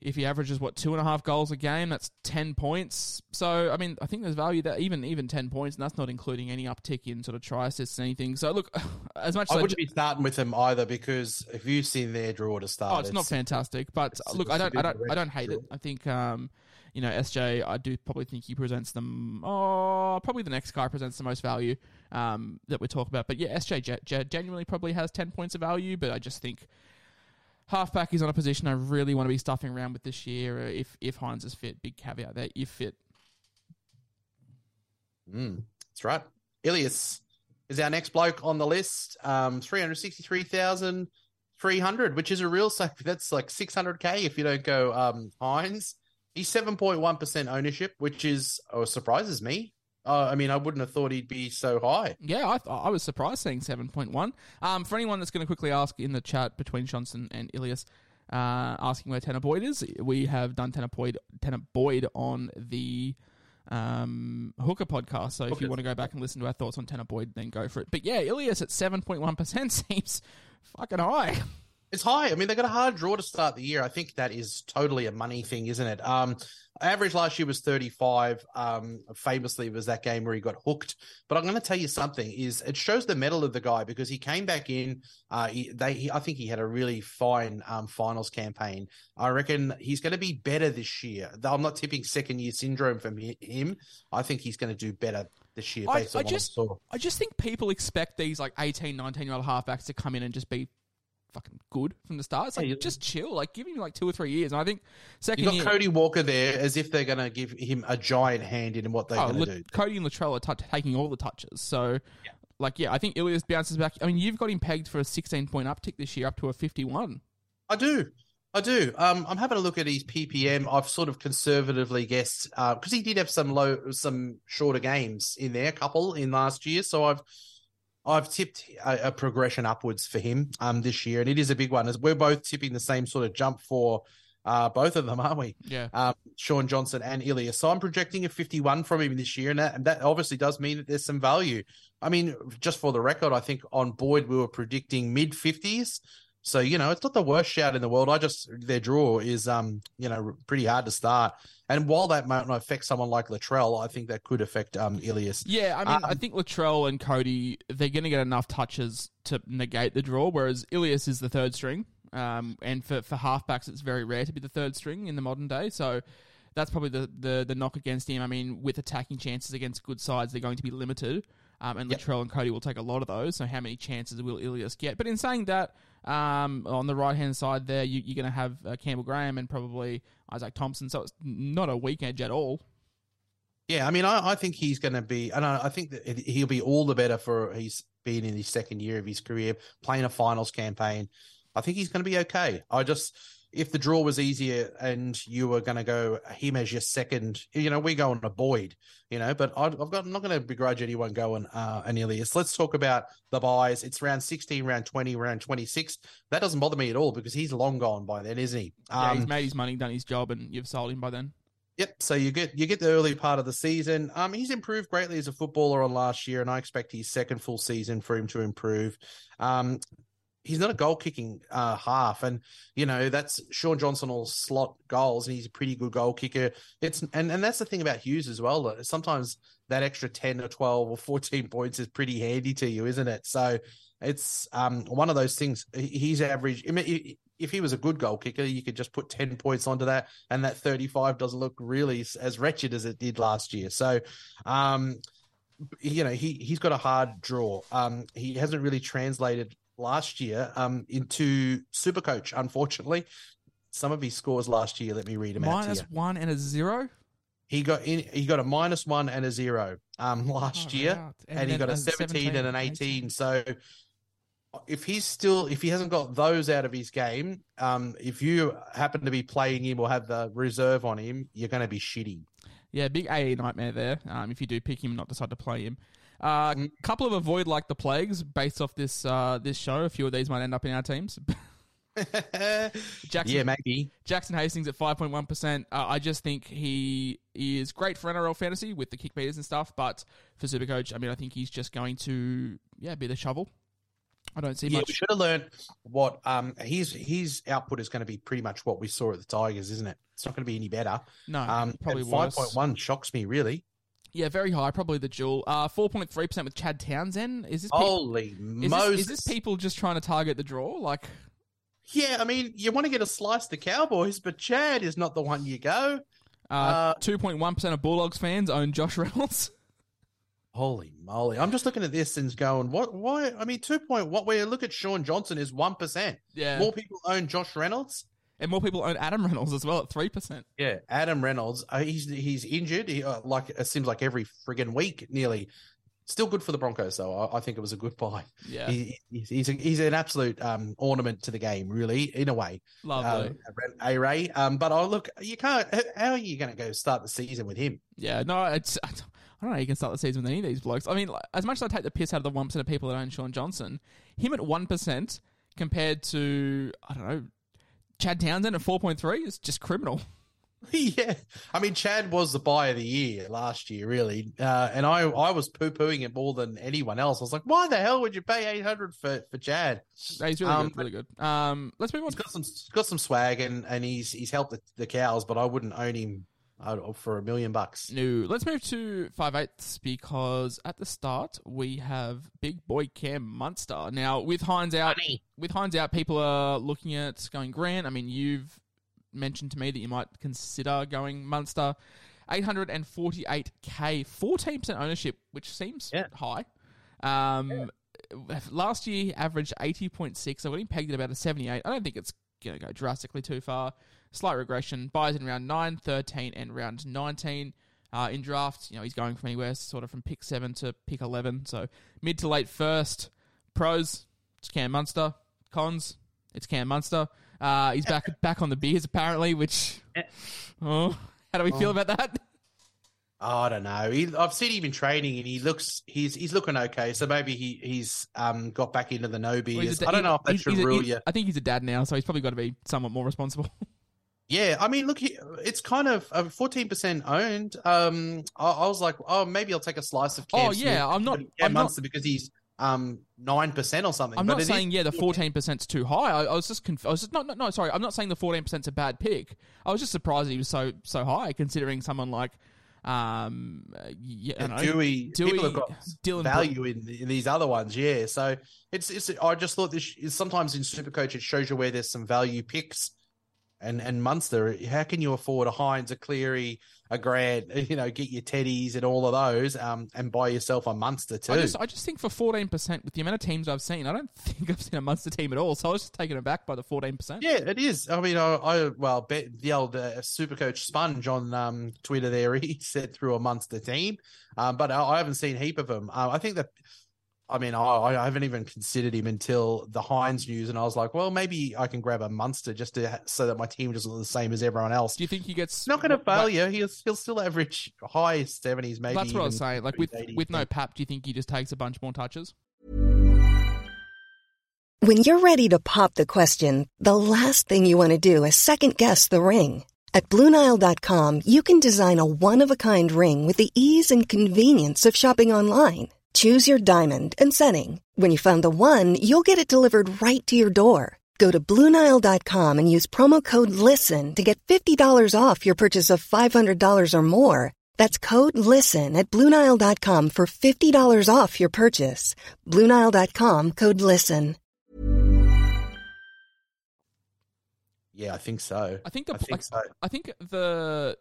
if he averages what two and a half goals a game, that's ten points. So I mean, I think there's value that even even ten points, and that's not including any uptick in sort of try assists and anything. So look, as much as I as wouldn't be starting with him either because if you've seen their draw to start, oh, it's, not fantastic, but look, it's I don't, I don't, I don't hate it. I think, um, you know, SJ, I do probably think he presents them. Oh, probably the next guy presents the most value um, that we talk about. But yeah, SJ ge- ge- genuinely probably has ten points of value, but I just think halfback is on a position I really want to be stuffing around with this year. uh, If if Hynes is fit, big caveat there. If fit, Mm, that's right. Ilias is our next bloke on the list. Um, three hundred sixty-three thousand three hundred, which is a real safe. That's like six hundred k if you don't go um Hynes. He's seven point one percent ownership, which is oh, surprises me. Uh, I mean, I wouldn't have thought he'd be so high. Yeah, I, th- I was surprised seeing 7.1. Um, for anyone that's going to quickly ask in the chat between Johnson and Ilias, uh, asking where Tanah Boyd is, we have done Tanah Boyd, Tanah Boyd on the um, Hooker podcast. So if you want to go back and listen to our thoughts on Tanah Boyd, then go for it. But yeah, Ilias at 7.1% seems fucking high. It's high. I mean, they got a hard draw to start the year. I think that is totally a money thing, isn't it? Um, average last year was 35. Um, famously, was that game where he got hooked. But I'm going to tell you something: is it shows the mettle of the guy because he came back in. Uh, he, they, he, I think he had a really fine um, finals campaign. I reckon he's going to be better this year. Though I'm not tipping second year syndrome from him. I think he's going to do better this year I, based I on what just, I. I just think people expect these like 18, 19 year old halfbacks to come in and just be fucking good from the start. It's like Yeah, just chill, like give him like two or three years. And I think second You got year, Cody Walker there as if they're going to give him a giant hand in what they're oh, going to La- do. Cody and Latrell are t- taking all the touches. So, like, yeah, I think Ilias bounces back. I mean, you've got him pegged for a 16 point uptick this year, up to a 51. I do. I do. Um, I'm having a look at his PPM. I've sort of conservatively guessed because he did have some low, some shorter games in there, a couple in last year. So I've, I've tipped a, a progression upwards for him um this year, and it is a big one. As we're both tipping the same sort of jump for uh both of them, aren't we? Yeah. Um, Shaun Johnson and Ilya. So I'm projecting a 51 from him this year, and that, and that obviously does mean that there's some value. I mean, just for the record, I think on Boyd we were predicting mid 50s. So you know, it's not the worst shout in the world. I just their draw is um you know pretty hard to start, and while that might not affect someone like Latrell, I think that could affect um Ilias. Yeah, I mean, I Um, think Latrell and Cody, they're going to get enough touches to negate the draw, whereas Ilias is the third string. Um, and for, for halfbacks, it's very rare to be the third string in the modern day. So that's probably the, the, the knock against him. I mean, with attacking chances against good sides, they're going to be limited. Um, and Yep. Latrell and Cody will take a lot of those. So how many chances will Ilias get? But in saying that, um, on the right hand side there, you, you're going to have uh, Campbell Graham and probably Isaac Thompson. So it's not a weak edge at all. Yeah, I mean, I, I think he's going to be, and I, I think that he'll be all the better for he's been in his second year of his career, playing a finals campaign. I think he's going to be okay. I just, if the draw was easier and you were going to go him as your second, you know, we go on a Boyd, you know, but I, I've got, I'm not going to begrudge anyone going uh, an Ilias. Let's talk about the buys. It's round 16, round 20, round 26. That doesn't bother me at all because he's long gone by then, isn't he? Yeah, he's Um, made his money, done his job, and you've sold him by then. Yep. So you get you get the early part of the season. Um, he's improved greatly as a footballer on last year, and I expect his second full season for him to improve. Um, he's not a goal kicking uh, half, and you know that's Shaun Johnson will slot goals, and he's a pretty good goal kicker. It's and and that's the thing about Hughes as well. Sometimes that extra ten or twelve or fourteen points is pretty handy to you, isn't it? So it's um one of those things. He- He's average. I mean, if he was a good goal kicker, you could just put ten points onto that, and that thirty-five doesn't look really as wretched as it did last year. So, um, you know, he he's got a hard draw. Um, he hasn't really translated last year um into Supercoach, unfortunately. Some of his scores last year, let me read them out Minus one and a zero. He got in, he got a minus one and a zero um last Far year out. and, he got a 17, and an 18. So if he's still if he hasn't got those out of his game, um, if you happen to be playing him or have the reserve on him, you're going to be shitty. Yeah, big AE nightmare there. Um, if you do pick him, not decide to play him. A uh, Mm. couple of avoid like the plagues based off this uh, this show. A few of these might end up in our teams. Jackson, yeah, maybe. Jackson Hastings at five point one percent. I just think he is great for NRL fantasy with the kick meters and stuff. But for Supercoach, I mean, I think he's just going to yeah be the shovel. I don't see Yeah, much. we should have learned what um his his output is going to be pretty much what we saw at the Tigers, isn't it? It's not going to be any better. No, Um, probably five point one shocks me really. Yeah, very high. Probably the jewel. Uh, four point three percent with Chad Townsend. Is this? peop- Holy is Moses! this, is this people just trying to target the draw? Like, Yeah, I mean, you want to get a slice the Cowboys, but Chad is not the one you go. uh, two point one percent of Bulldogs fans own Josh Reynolds. Holy moly! I'm just looking at this and going, what? Why? I mean, two point. What? Where look at Shaun Johnson is one percent. Yeah, More people own Josh Reynolds. And more people own Adam Reynolds as well at three percent. Yeah, Adam Reynolds. Uh, he's he's injured. He, uh, like it seems like every friggin' week, nearly. Still good for the Broncos, though. I, I think it was a good buy. Yeah, He, he's he's, a, he's an absolute um, ornament to the game, really, in a way. lovely. A Ray. Um, but I look, you can't. How are you going to go start the season with him? Yeah, no, it's I don't I don't know. how You can start the season with any of these blokes. I mean, like, as much as I take the piss out of the one percent of people that own Shaun Johnson, him at one percent compared to I don't know Chad Townsend at four point three is just criminal. yeah, I mean, Chad was the buy of the year last year, really, uh, and I I was poo pooing it more than anyone else. I was like, why the hell would you pay eight hundred for for Chad? No, He's really Um, good, really good. Um, let's move on. He's got some got some swag and and he's he's helped the, the cows, but I wouldn't own him uh, for a million bucks. No, let's move to five eighths because at the start we have big boy Cam Munster. Now with Hynes out, with Hynes out, people are looking at going Grant. I mean, you've mentioned to me that you might consider going Munster. 848k, 14% ownership, which seems Yeah. high. Um, Last year, averaged 80.6. I've got him pegged at about a 78. I don't think it's going to go drastically too far. Slight regression. Buys in round 9, 13, and round 19. Uh, in draft, you know, he's going from anywhere sort of from pick 7 to pick 11. So mid to late first. Pros, it's Cam Munster. Cons, it's Cam Munster. Uh, he's back back on the beers apparently, which oh, how do we feel about that? Oh, I don't know. He, I've seen him in training, and he looks he's he's looking okay. So maybe he he's um got back into the no Well, beers. he's a- I don't know if that he's- should a- rule you. I think he's a dad now, so he's probably got to be somewhat more responsible. Yeah, I mean, look, it's kind of fourteen percent owned. Um, I, I was like, oh, maybe I'll take a slice of. Cam Oh, yeah, Smith I'm not- Cam I'm not- because he's um nine percent or something. I'm not it is- saying yeah the 14 percent's too high. I, I was just conf- I was just, no, no no sorry. I'm not saying the 14 percent's a bad pick. I was just surprised he was so so high considering someone like um uh, yeah, Yeah, know, Dewey, Dewey, people have got Dylan value in, in these other ones, yeah. So it's it's. I just thought this is sometimes in Supercoach it shows you where there's some value picks, and and Munster. How can you afford a Hynes, a Cleary, a Grant? You know, get your Teddies and all of those, um, and buy yourself a Munster too. I just, I just think for 14%, with the amount of teams I've seen, I don't think I've seen a Munster team at all. So I was just taken aback by the 14%. Yeah, it is. I mean, I, I well, bet the old uh, Supercoach Sponge on um, Twitter there, he said through a Munster team, um, but I, I haven't seen a heap of them. Uh, I think that, I mean, I, I haven't even considered him until the Hynes news, and I was like, well, maybe I can grab a Munster just to so that my team doesn't look the same as everyone else. Do you think he gets. It's not going to fail you. He'll he'll still average high seventies, maybe. That's what I was saying. Like with 80s. with no pap, do you think he just takes a bunch more touches? When you're ready to pop the question, the last thing you want to do is second guess the ring. At Bluenile.com, you can design a one of a kind ring with the ease and convenience of shopping online. Choose your diamond and setting. When you find the one, you'll get it delivered right to your door. Go to Bluenile.com and use promo code LISTEN to get $50 off your purchase of $500 or more. That's code LISTEN at Bluenile.com for $50 off your purchase. Bluenile.com code LISTEN. Yeah, I think so. I think the I think like, so. I think the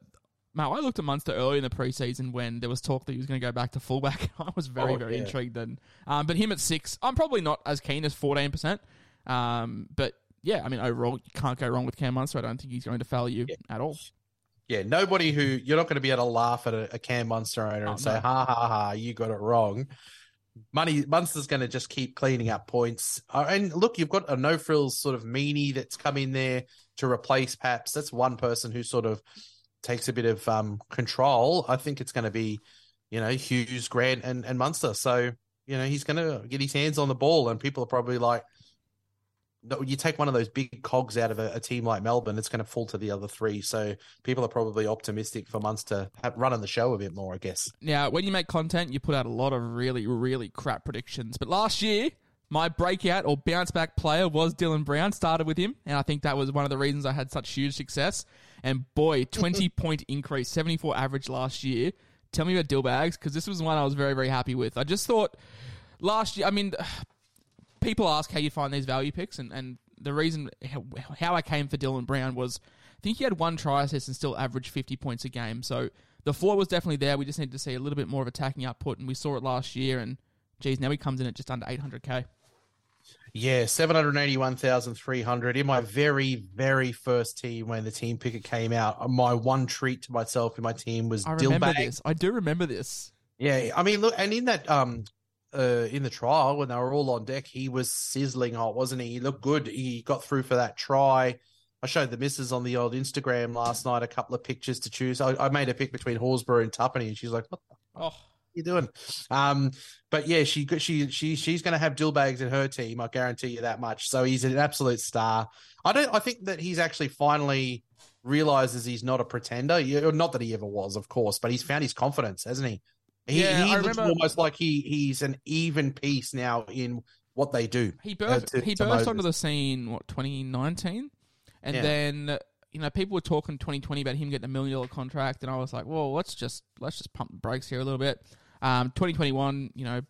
Mal, I looked at Munster early in the preseason when there was talk that he was going to go back to fullback. I was very, Oh, very yeah. intrigued then. Um, but him at six, I'm probably not as keen as 14%. Um, but yeah, I mean, overall, you can't go wrong with Cam Munster. I don't think he's going to fail you at all. Yeah, nobody who you're not going to be able to laugh at a, a Cam Munster owner Oh, and say, no. "Ha ha ha, you got it wrong." Money Munster's going to just keep cleaning up points. Uh, and look, you've got a no frills sort of Meaney that's come in there to replace Paps. That's one person who sort of takes a bit of um, control. I think it's going to be, you know, Hughes, Grant, and and Munster. So you know he's going to get his hands on the ball, and people are probably like. You take one of those big cogs out of a, a team like Melbourne, it's going to fall to the other three. So people are probably optimistic for Munster running the show a bit more, I guess. Now, when you make content, you put out a lot of really, really crap predictions. But last year, My breakout or bounce back player was Dylan Brown. Started with him, and I think that was one of the reasons I had such huge success. And boy, 20 point increase, 74 average last year. Tell me about Dillbags, because this was one I was very, very happy with. I just thought last year, I mean, people ask how you find these value picks, and, and the reason how, I came for Dylan Brown was I think he had one try assist and still averaged 50 points a game. So the floor was definitely there. We just needed to see a little bit more of attacking output, and we saw it last year. And geez, now he comes in at just under 800k. Yeah, 781,300 in my very, very first team when the team picker came out. My one treat to myself in my team was I remember Dillbag. this. I do remember this. Yeah, I mean, look, and in that, um, uh, in the trial when they were all on deck, he was sizzling hot, wasn't he? He looked good. He got through for that try. I showed the missus on the old Instagram last night a couple of pictures to choose. I, I made a pick between Horsburgh and Tuppeny, and she's like, "What the Oh, you doing? Um, but yeah, she she she she's going to have Dill bags in her team. I guarantee you that much. So he's an absolute star. I don't. I think that he's actually finally realizes he's not a pretender. Not that he ever was, of course, but he's found his confidence, hasn't he? He, Yeah, he I looks remember- almost like he he's an even piece now in what they do. he burst. Uh, he burst onto the scene what 2019, and Yeah. then you know people were talking 2020 about him getting a million dollar contract, and I was like, well, let's just let's just pump the brakes here a little bit. Um, 2021, you know,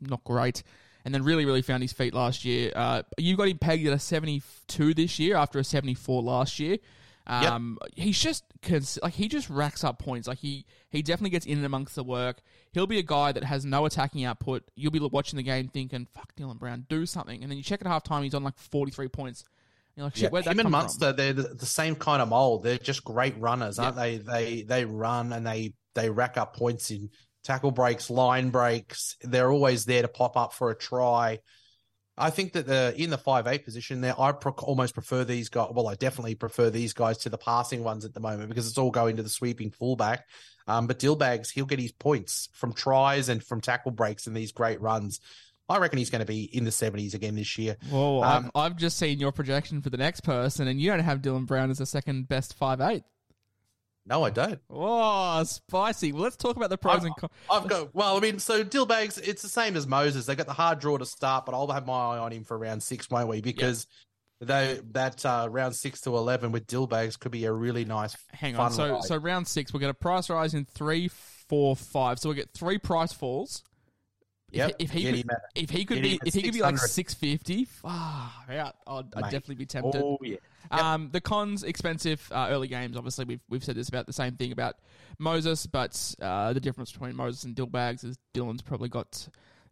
not great. And then really, really found his feet last year. Uh, you got him pegged at a 72 this year after a 74 last year. Um, he's just cons- like he just racks up points. Like he he definitely gets in and amongst the work. He'll be a guy that has no attacking output. You'll be watching the game thinking, "Fuck, Dylan Brown, do something." And then you check at halftime, he's on like 43 points. You're like, "Shit, Yeah, where'd that him and come Munster, from?" they're the, the same kind of mold. They're just great runners, aren't they? They they run and they they rack up points in tackle breaks, line breaks. They're always there to pop up for a try. I think that the in the five eight position there, I pro- almost prefer these guys. Well, I definitely prefer these guys to the passing ones at the moment because it's all going to the sweeping fullback. Um, but Dillbags, he'll get his points from tries and from tackle breaks and these great runs. I reckon he's going to be in the seventies again this year. Whoa, Um, I've, I've just seen your projection for the next person, and you don't have Dylan Brown as the second best five eight. No, I don't. Oh, spicy. Well, let's talk about the pros I've, and cons. I've got well, I mean, so Dillbags, it's the same as Moses. They got the hard draw to start, but I'll have my eye on him for round six, won't we? Because they that uh, round six to eleven with Dillbags could be a really nice. Hang on. So ride. so round six, we'll get a price rise in three, four, five. So we'll get three price falls. If- Yep, If, he could, if he could be if he could be like 600. six fifty, far out, I'd, I'd definitely be tempted. Oh yeah, Um, the cons expensive uh, early games. Obviously, we've we've said this about the same thing about Moses, but uh, the difference between Moses and Dillbags is Dylan's probably got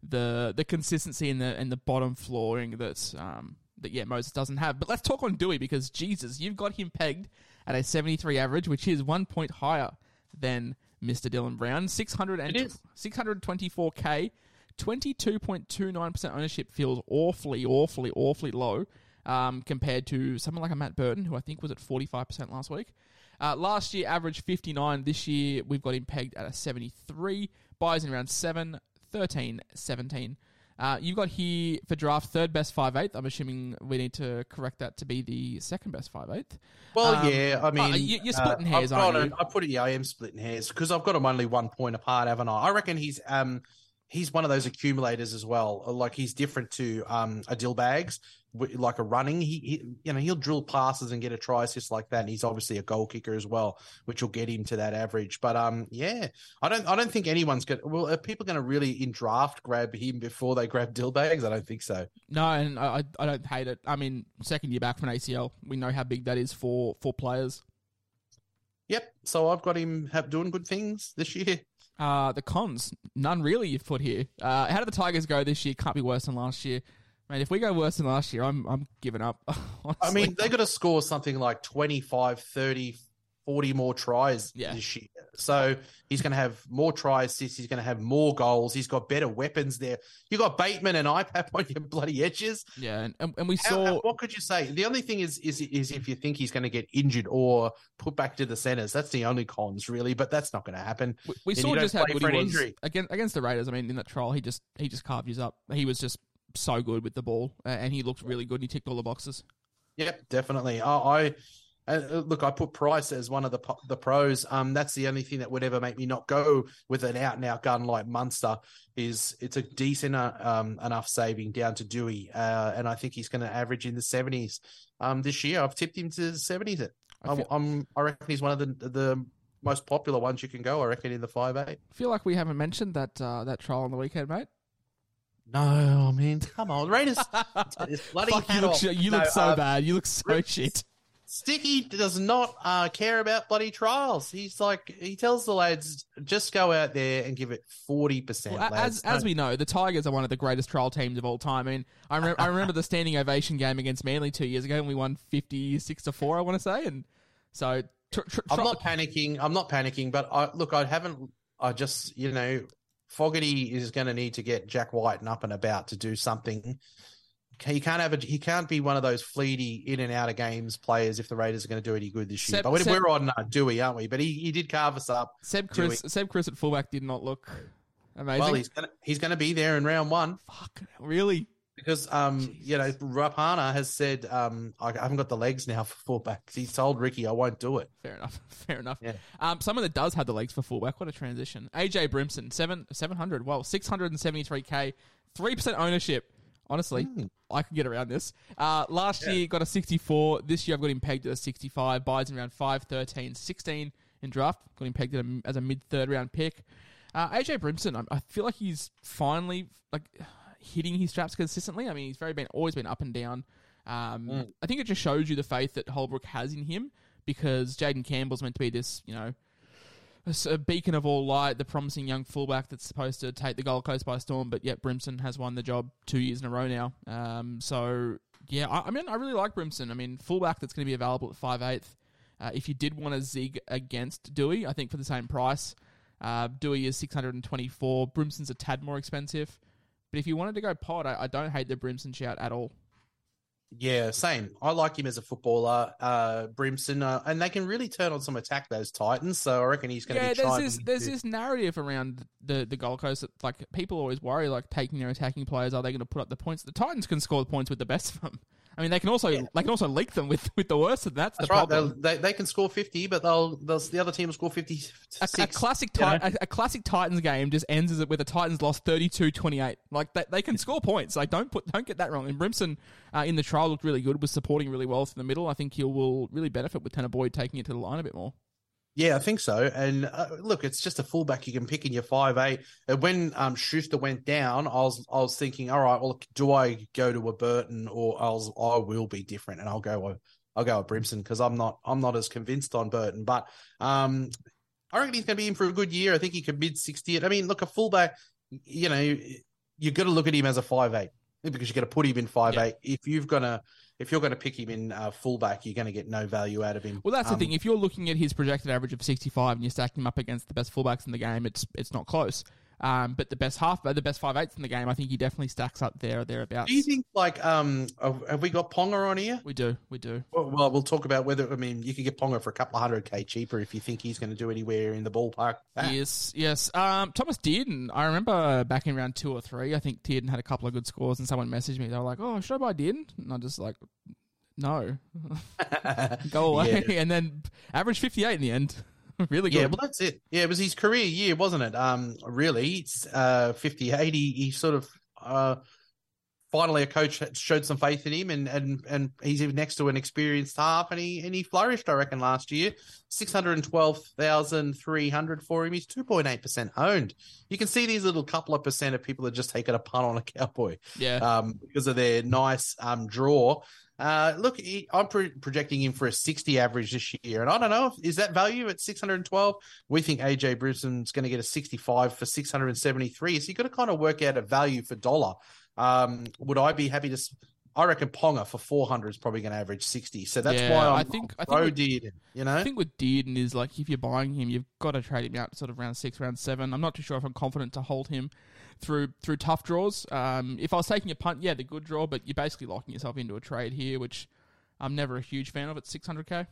the the consistency and the and the bottom flooring that um, that yeah Moses doesn't have. But let's talk on Dewey because Jesus, you've got him pegged at a seventy three average, which is one point higher than Mr. Dylan Brown. 600 and 624k. 22.29% ownership feels awfully, awfully, awfully low um, compared to someone like a Matt Burton, who I think was at 45% last week. Uh, last year, averaged 59. This year, we've got him pegged at a 73. Buys in around 7, 13, 17. Uh, you've got here for draft third best 5'8. I'm assuming we need to correct that to be the second best 5'8. Well, Um, yeah. I mean, uh, you- you're splitting uh, hairs, I've aren't you? him- I put it. Yeah, I am splitting hairs because I've got him only one point apart, haven't I? I reckon he's um he's one of those accumulators as well. Like he's different to um a Dillbags, wi- like a running. He, he you know he'll drill passes and get a try assist like that. And he's obviously a goal kicker as well, which will get him to that average. But um yeah, I don't I don't think anyone's going. to Well, are people going to really in draft grab him before they grab Dillbags? I don't think so. No, and I, I I don't hate it. I mean, second year back from ACL, we know how big that is for for players. Yep. So I've got him have, doing good things this year. Uh, the cons, none really. You've put here. Uh, how did the Tigers go this year? Can't be worse than last year. Man, if we go worse than last year, I'm I'm giving up. I mean, they got to score something like 25, 30, 40 more tries Yeah. this year. So he's going to have more try assists. He's going to have more goals. He's got better weapons there. You got Bateman and IPAP on your bloody edges. yeah, and, and, and we saw how- what could you say? The only thing is, is, is if you think he's going to get injured or put back to the centers. That's the only cons, really. But that's not going to happen. we, we saw just how good he was injury. against against the Raiders. I mean, in that trial, he just he just carved you up. He was just so good with the ball, and he looked really good. He ticked all the boxes. Yep, definitely. I, I Uh, look, I put Price as one of the the pros. Um, that's the only thing that would ever make me not go with an out and out gun like Munster. Is it's a decent uh, um, enough saving down to Dewey, uh, and I think he's going to average in the seventies. Um, this year I've tipped him to the seventies. I, am I'm, I reckon he's one of the the most popular ones you can go. I reckon in the five eight. I feel like we haven't mentioned that uh, that trial on the weekend, mate. No, I mean, come on, Raiders. bloody Fuck, you look, you look no, so uh, bad. You look so shit. Sticky does not uh, care about bloody trials. He's like he tells the lads just go out there and give it forty percent. As as we know, the Tigers are one of the greatest trial teams of all time. I mean, I, rem- I remember the standing ovation game against Manly two years ago, and we won fifty six to four. I want to say, and so tr- tr- I'm not panicking. I'm not panicking, but I look. I haven't. I just you know, Fogarty is going to need to get Jack Wighton up and about to do something. He can't have a, he can't be one of those fleety in and out of games players if the Raiders are going to do any good this year. Seb- but we're, Seb- we're on uh, Dewey, aren't we? But he, he did carve us up. Seb Kris Dewey. Seb Kris at fullback did not look amazing. Well, he's gonna he's gonna be there in round one Fuck, really? because um you know Rapana has said um I haven't got the legs now for fullback. He's told Ricky I won't do it. Fair enough. Fair enough. Yeah. Um, someone that does have the legs for fullback. What a transition. AJ Brimson, seven seven hundred. Well, six hundred and seventy three k, three percent ownership. Honestly, Hmm. I can get around this. Uh, last year got a sixty four. This year I've got him pegged at a sixty five. Buys in around 5, 13, 16 in draft. Got him pegged at a, as a mid third round pick. Uh, AJ Brimson, I, I feel like he's finally like hitting his straps consistently. I mean, he's very been always been up and down. Um, Hmm. I think it just shows you the faith that Holbrook has in him because Jayden Campbell's meant to be this, you know, a, beacon of all light, the promising young fullback that's supposed to take the Gold Coast by storm. But yet Brimson has won the job two years in a row now. Um, so yeah, I, I mean, I really like Brimson. I mean, fullback that's going to be available at five eighth. Uh, if you did want to zig against Dewey, I think for the same price, uh, Dewey is six hundred and twenty four. Brimson's a tad more expensive. But if you wanted to go pod, I, I don't hate the Brimson shout at all. Yeah, same. I like him as a footballer, uh, Brimson, uh, and they can really turn on some attack those Titans. So I reckon he's going to yeah, be there's this there's this narrative around the the Gold Coast that like people always worry like taking their attacking players are they going to put up the points? The Titans can score the points with the best of them. I mean, they can also they can also leak them with with the worst, and that's, That's the right. problem. They'll, they they can score fifty, but they'll, they'll the other team will score fifty A, a classic you know? Tit- a, a classic Titans game just ends as it with the Titans lost 32-28. Like they, they can score points. Like don't put don't get that wrong. And Brimson uh, in the trial looked really good. Was supporting really well through the middle. I think he will really benefit with Tanah Boyd taking it to the line a bit more. Yeah, I think so. And uh, look, it's just a fullback you can pick in your five eight. And when um, Schuster went down, I was I was thinking, all right, well, do I go to a Burton or I was I will be different, and I'll go a, I'll go a Brimson because I'm not I'm not as convinced on Burton, but um, I reckon he's going to be in for a good year. I think he could mid sixty. I mean, look, a fullback, you know, you've got to look at him as a five eight because you got to put him in five Yeah. eight. If you've gonna if you're going to pick him in uh, fullback, you're going to get no value out of him. Well, that's Um, the thing. If you're looking at his projected average of 65 and you stack him up against the best fullbacks in the game, it's it's not close. Um, but the best half, the best five eighths in the game, I think he definitely stacks up there or thereabouts. Do you think like um have have we got Ponga on here? we do, we do. Well, well, we'll talk about whether I mean you could get Ponga for a couple of hundred k cheaper if you think he's going to do anywhere in the ballpark. Ah, Yes, yes. Um, Thomas Dearden. I remember back in round two or three, I think Dearden had a couple of good scores, and someone messaged me. They were like, "Oh, should I buy Dearden?" And I just like, "No, go away." Yeah. And then average fifty eight in the end. really good. Yeah, well, that's it. Yeah, it was his career year, wasn't it? Um, really, it's uh, 58. He, he sort of uh, finally a coach showed some faith in him, and and and he's even next to an experienced half, and he and he flourished, I reckon, last year. Six hundred and twelve thousand three hundred for him. He's two point eight percent owned. You can see these little couple of percent of people are just taking a punt on a cowboy. yeah. um, because of their nice um, draw. Uh, look, he, I'm pro- projecting him for a 60 average this year, and I don't know is that value at 612. We think AJ Brimson's going to get a 65 for 673. So you got to kind of work out a value for dollar. Um, would I be happy to? I reckon Ponga for 400 is probably going to average 60. So that's Yeah, why I'm I think- I think with- did. You know, I think with Dearden is like if you're buying him, you've got to trade him out sort of round six, round seven. I'm not too sure if I'm confident to hold him through through tough draws. Um, if I was taking a punt, yeah, the good draw, but you're basically locking yourself into a trade here, which I'm never a huge fan of at 600k.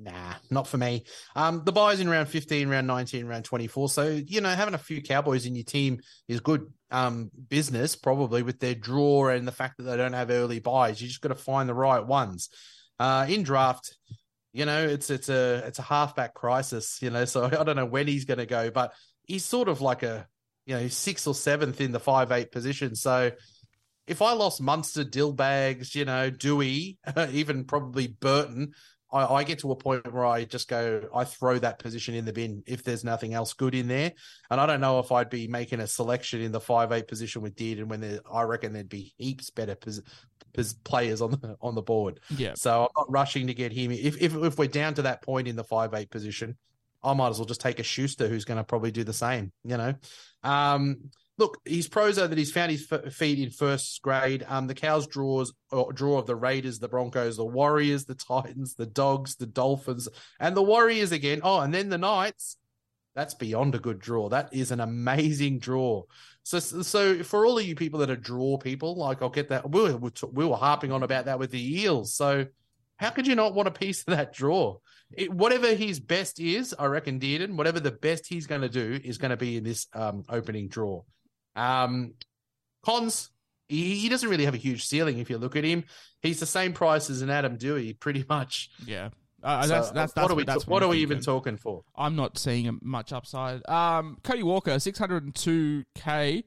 Nah, not for me. Um, the buys in round 15, round 19, round 24. So, you know, having a few Cowboys in your team is good um, business, probably with their draw and the fact that they don't have early buys. You just got to find the right ones. Uh, in draft, You know, it's it's a it's a halfback crisis. You know, so I don't know when he's going to go, but he's sort of like a you know sixth or seventh in the five eight position. So if I lost Munster, Dillbags, you know, Dewey, even probably Burton, I, I, get to a point where I just go, I throw that position in the bin if there's nothing else good in there. And I don't know if I'd be making a selection in the five eight position with Dearden when there, I reckon there'd be heaps better pos, pos, players on the on the board. Yeah. So I'm not rushing to get him. If if if we're down to that point in the five eight position, I might as well just take a Schuster who's going to probably do the same. You know. Um, look, he's prozo that he's found his feet in first grade. Um, the Cows draws draw of the Raiders, the Broncos, the Warriors, the Titans, the Dogs, the Dolphins, and the Warriors again. Oh, and then the Knights. That's beyond a good draw. That is an amazing draw. So, so for all of you people that are draw people, like I'll get that. We were, we were harping on about that with the Eels. So, how could you not want a piece of that draw? It, whatever his best is, I reckon Dearden, whatever the best he's going to do is going to be in this um, opening draw. Um, cons, he, he, doesn't really have a huge ceiling if you look at him. He's the same price as an Adam Doueihi, pretty much. Yeah. Uh, so that's, that's, that's, what are we, what, what are we even talking for? I'm not seeing much upside. Um, Cody Walker, 602k.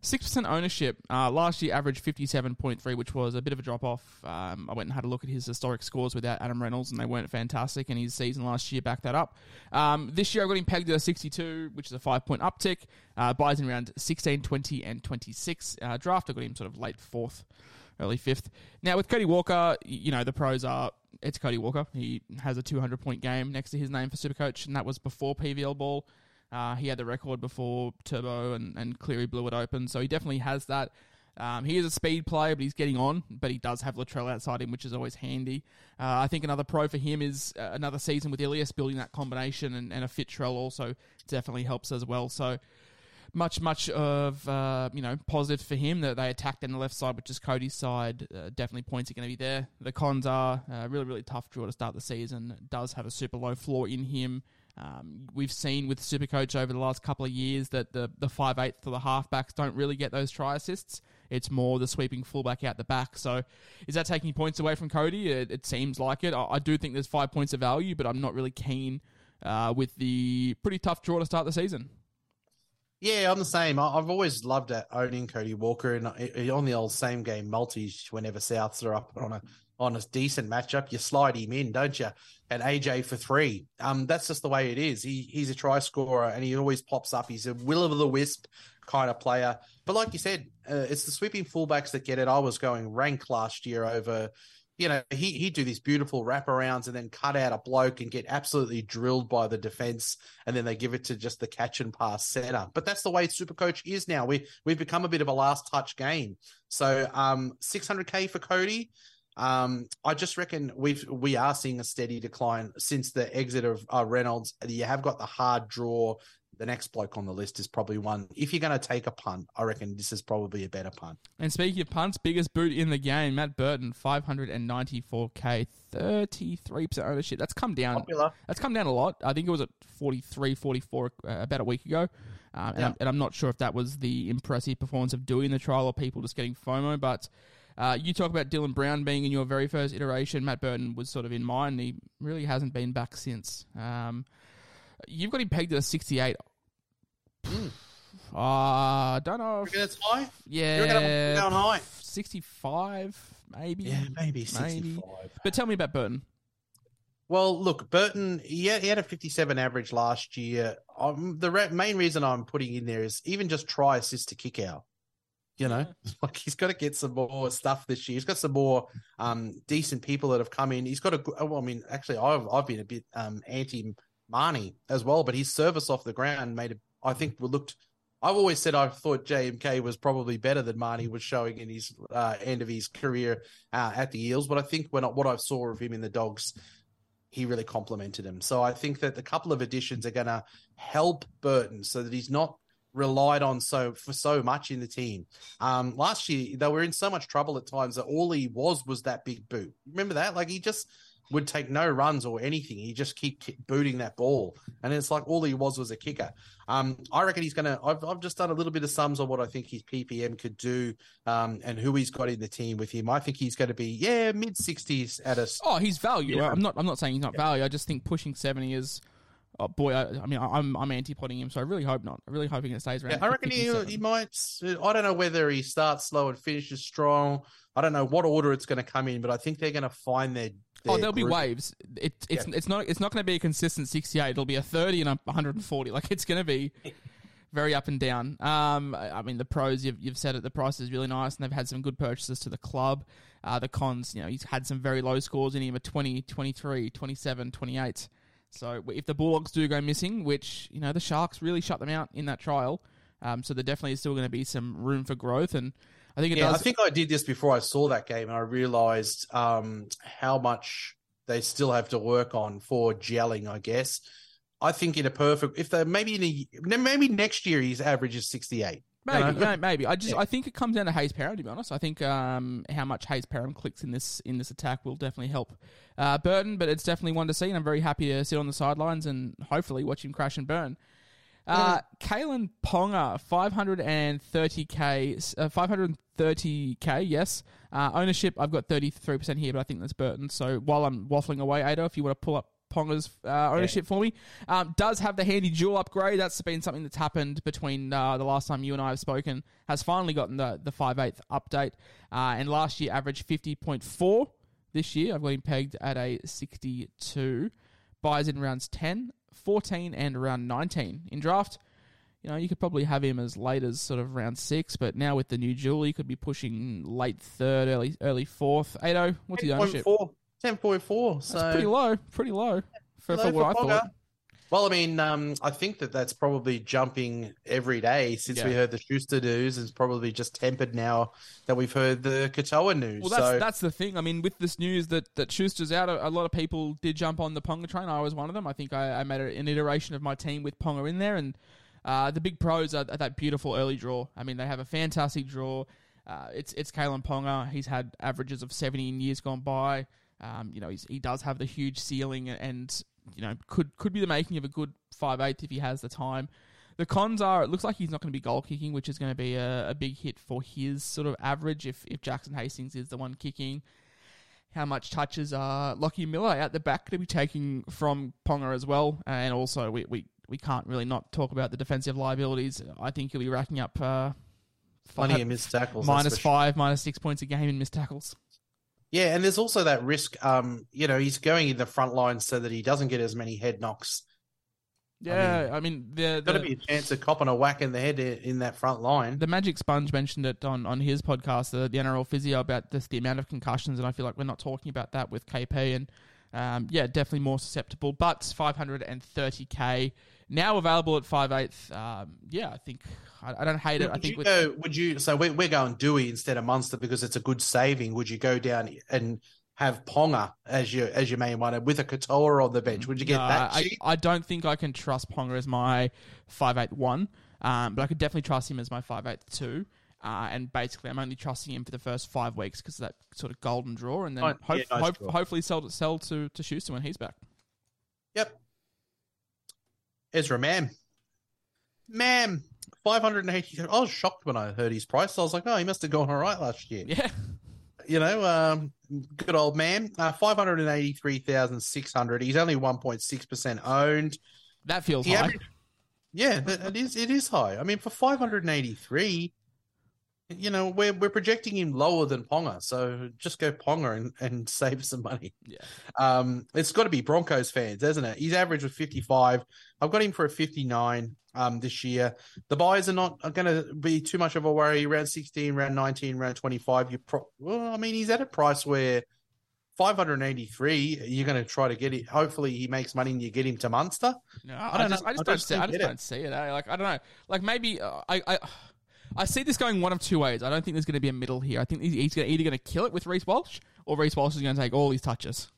Six percent ownership. Uh, last year averaged fifty seven point three, which was a bit of a drop off. Um, I went and had a look at his historic scores without Adam Reynolds, and they weren't fantastic. And his season last year backed that up. Um, this year I got him pegged at a sixty two, which is a five point uptick. Uh, buys in around 16, 20, and twenty six. Uh, draft I got him sort of late fourth, early fifth. Now with Cody Walker, you know the pros are it's Cody Walker. He has a two hundred point game next to his name for Supercoach, and that was before PVL ball. Uh, he had the record before Turbo and, and Cleary blew it open, so he definitely has that. Um, he is a speed player, but he's getting on. But he does have Latrell outside him, which is always handy. Uh, I think another pro for him is uh, another season with Ilias building that combination, and, and a fit Trell also definitely helps as well. So much, much of uh, you know positive for him that they attacked on the left side, which is Cody's side. Uh, definitely points are going to be there. The cons are uh, really, really tough draw to start the season. Does have a super low floor in him. Um, we've seen with Supercoach over the last couple of years that the the five eighth to the halfbacks don't really get those try assists. It's more the sweeping fullback out the back. So, is that taking points away from Cody? It, it seems like it. I, I, do think there's five points of value, but I'm not really keen uh, with the pretty tough draw to start the season. Yeah, I'm the same. I've always loved owning Cody Walker and on the old same game multis whenever Souths are up on a on a decent matchup, you slide him in, don't you? And AJ for three. Um, that's just the way it is. He he's a try scorer and he always pops up. He's a will o' the wisp kind of player. But like you said, uh, it's the sweeping fullbacks that get it. I was going rank last year over. You know, he he'd do these beautiful wraparounds and then cut out a bloke and get absolutely drilled by the defense, and then they give it to just the catch and pass center. But that's the way Supercoach is now. We we've become a bit of a last touch game. So um, 600k for Cody. Um, I just reckon we've we are seeing a steady decline since the exit of uh, Reynolds. You have got the hard draw. The next bloke on the list is probably one. If you're going to take a punt, I reckon this is probably a better punt. And speaking of punts, biggest boot in the game, Matt Burton, 594k, 33% ownership. That's come down. Popular. That's come down a lot. I think it was at 43, 44 uh, about a week ago. Um, and, yeah. I'm, and I'm not sure if that was the impressive performance of doing the trial or people just getting FOMO, but uh, you talk about Dylan Brown being in your very first iteration. Matt Burton was sort of in mine. He really hasn't been back since. Um, you've got him pegged at a 68. Mm. Uh, I don't know. If, that's high? Yeah. down high? 65, maybe. Yeah, maybe 65. Maybe. But tell me about Burton. Well, look, Burton, yeah, he had a 57 average last year. Um, the re- main reason I'm putting in there is even just try assist to kick out. You know, like he's got to get some more stuff this year. He's got some more um, decent people that have come in. He's got a. Well, I mean, actually, I've I've been a bit um, anti Mahoney as well, but his service off the ground made it. I think looked. I've always said I thought JMK was probably better than Marnie was showing in his uh, end of his career uh, at the Eels, but I think when what I saw of him in the Dogs, he really complimented him. So I think that a couple of additions are going to help Burton so that he's not relied on so for so much in the team. Um, last year they were in so much trouble at times that all he was was that big boot. Remember that? Like he just would take no runs or anything. He just keep, keep booting that ball, and it's like all he was was a kicker. Um, I reckon he's gonna. I've I've just done a little bit of sums on what I think his PPM could do, um, and who he's got in the team with him. I think he's going to be yeah mid sixties at a. Oh, he's value. I'm not. I'm not saying he's not value. I just think pushing seventy is. Oh boy, I, I mean, I'm I'm anti-potting him, so I really hope not. I'm really hoping it stays around. Yeah, I reckon he, he might. I don't know whether he starts slow and finishes strong. I don't know what order it's going to come in, but I think they're going to find their. Oh, there'll be waves. It, it's it's not it's not going to be a consistent 68. It'll be a 30 and a 140. Like it's going to be very up and down. Um, I I mean the pros you've you've said it. The price is really nice, and they've had some good purchases to the club. Uh, the cons, you know, he's had some very low scores in him a 20, 23, 27, 28. So if the Bulldogs do go missing, which you know the Sharks really shut them out in that trial, um, so there definitely is still going to be some room for growth, and I think it Yeah, does. I think I did this before I saw that game, and I realized um, how much they still have to work on for gelling. I guess. I think in a perfect, if they maybe in a maybe next year his average is sixty eight. Maybe, yeah, maybe. I just Yeah. I think it comes down to Hayze Perham to be honest. I think um, how much Hayze Perham clicks in this in this attack will definitely help uh, Burton, but it's definitely one to see, and I'm very happy to sit on the sidelines and hopefully watch him crash and burn. Uh, Kalen Ponga, 530k, uh, 530k, yes. Uh, ownership, I've got 33% here, but I think that's Burton. So while I'm waffling away, Ada, if you want to pull up Ponga's uh, ownership for me, um, does have the handy dual upgrade. That's been something that's happened between uh, the last time you and I have spoken. Has finally gotten the the 5/8 update, uh, and last year averaged 50.4. This year, I've got him pegged at a 62. Buys in rounds 10, 14, and round 19. In draft, you know, you could probably have him as late as sort of round six, but now with the new jewel, you could be pushing late third, early early fourth. Ado, what's his ownership? 10.4. So That's pretty low, pretty low for, Low for what I for thought. Ponga. Well, I mean, um, I think that that's probably jumping every day since we heard the Schuster news. It's probably just tempered now that we've heard the Katoa news. Well, that's so that's the thing. I mean, with this news that that Schuster's out, a, a lot of people did jump on the Ponga train. I was one of them. I think I, I made an iteration of my team with Ponga in there, and uh, the big pros are, are that beautiful early draw. I mean, they have a fantastic draw. Uh, it's it's Kalen Ponga. He's had averages of seventy in years gone by. Um, you know, he's, he does have the huge ceiling, and you know, could could be the making of a good five eighth if he has the time. The cons are it looks like he's not going to be goal kicking, which is going to be a, a big hit for his sort of average if, if Jackson Hastings is the one kicking. How much touches are Lachie Miller out the back to be taking from Ponga as well? And also, we, we, we can't really not talk about the defensive liabilities. I think he'll be racking up uh, plenty five- of missed tackles. that's sure. five, minus six points a game in missed tackles. Yeah, and there's also that risk. Um, you know, he's going in the front line so that he doesn't get as many head knocks. Yeah, I mean, the, Got to be a chance of copping a whack in the head in that front line. the Magic Sponge mentioned it on, on his podcast, the, the NRL physio, about this, the amount of concussions, and I feel like we're not talking about that with KP, and um, yeah, definitely more susceptible. But 530k now available at 5'8". Um, yeah, I think I, I don't hate it. I would think you go? Would you? So we're, we're going Dewey instead of Munster because it's a good saving. Would you go down and have Ponga as your as your main one with a Katoa on the bench? Would you get No, that I. I don't think I can trust Ponga as my 5'8", um, but I could definitely trust him as my 5.8.2. Uh, and basically, I'm only trusting him for the first five weeks because of that sort of golden draw, and then Right, hope, yeah, nice hope, hopefully sell sell to to Schuster when he's back. Yep. Ezra Mam. Mam. 580. I was shocked when I heard his price. I was like, oh, he must have gone all right last year. Yeah, You know, um, good old man. Uh, 583,600. He's only 1.6% owned. that feels He high. yeah, it it is. It is high. I mean, for 583, you know, we're we're projecting him lower than Ponga, so just go Ponga and, and save some money. Yeah. Um, it's got to be Broncos fans, hasn't it? His average was 55. I've got him for a 59 um this year. The buyers are not going to be too much of a worry. Round 16, round 19, round 25. You pro- well, I mean, he's at a price where 583. You're going to try to get it. Hopefully, he makes money and you get him to Munster. No, I I, don't just, know. I just I don't see. I just it. don't see it. eh? Like I don't know. Like maybe uh, I, I I see this going one of two ways. I don't think there's going to be a middle here. I think he's, either going to kill it with Reece Walsh, or Reece Walsh is going to take all his touches.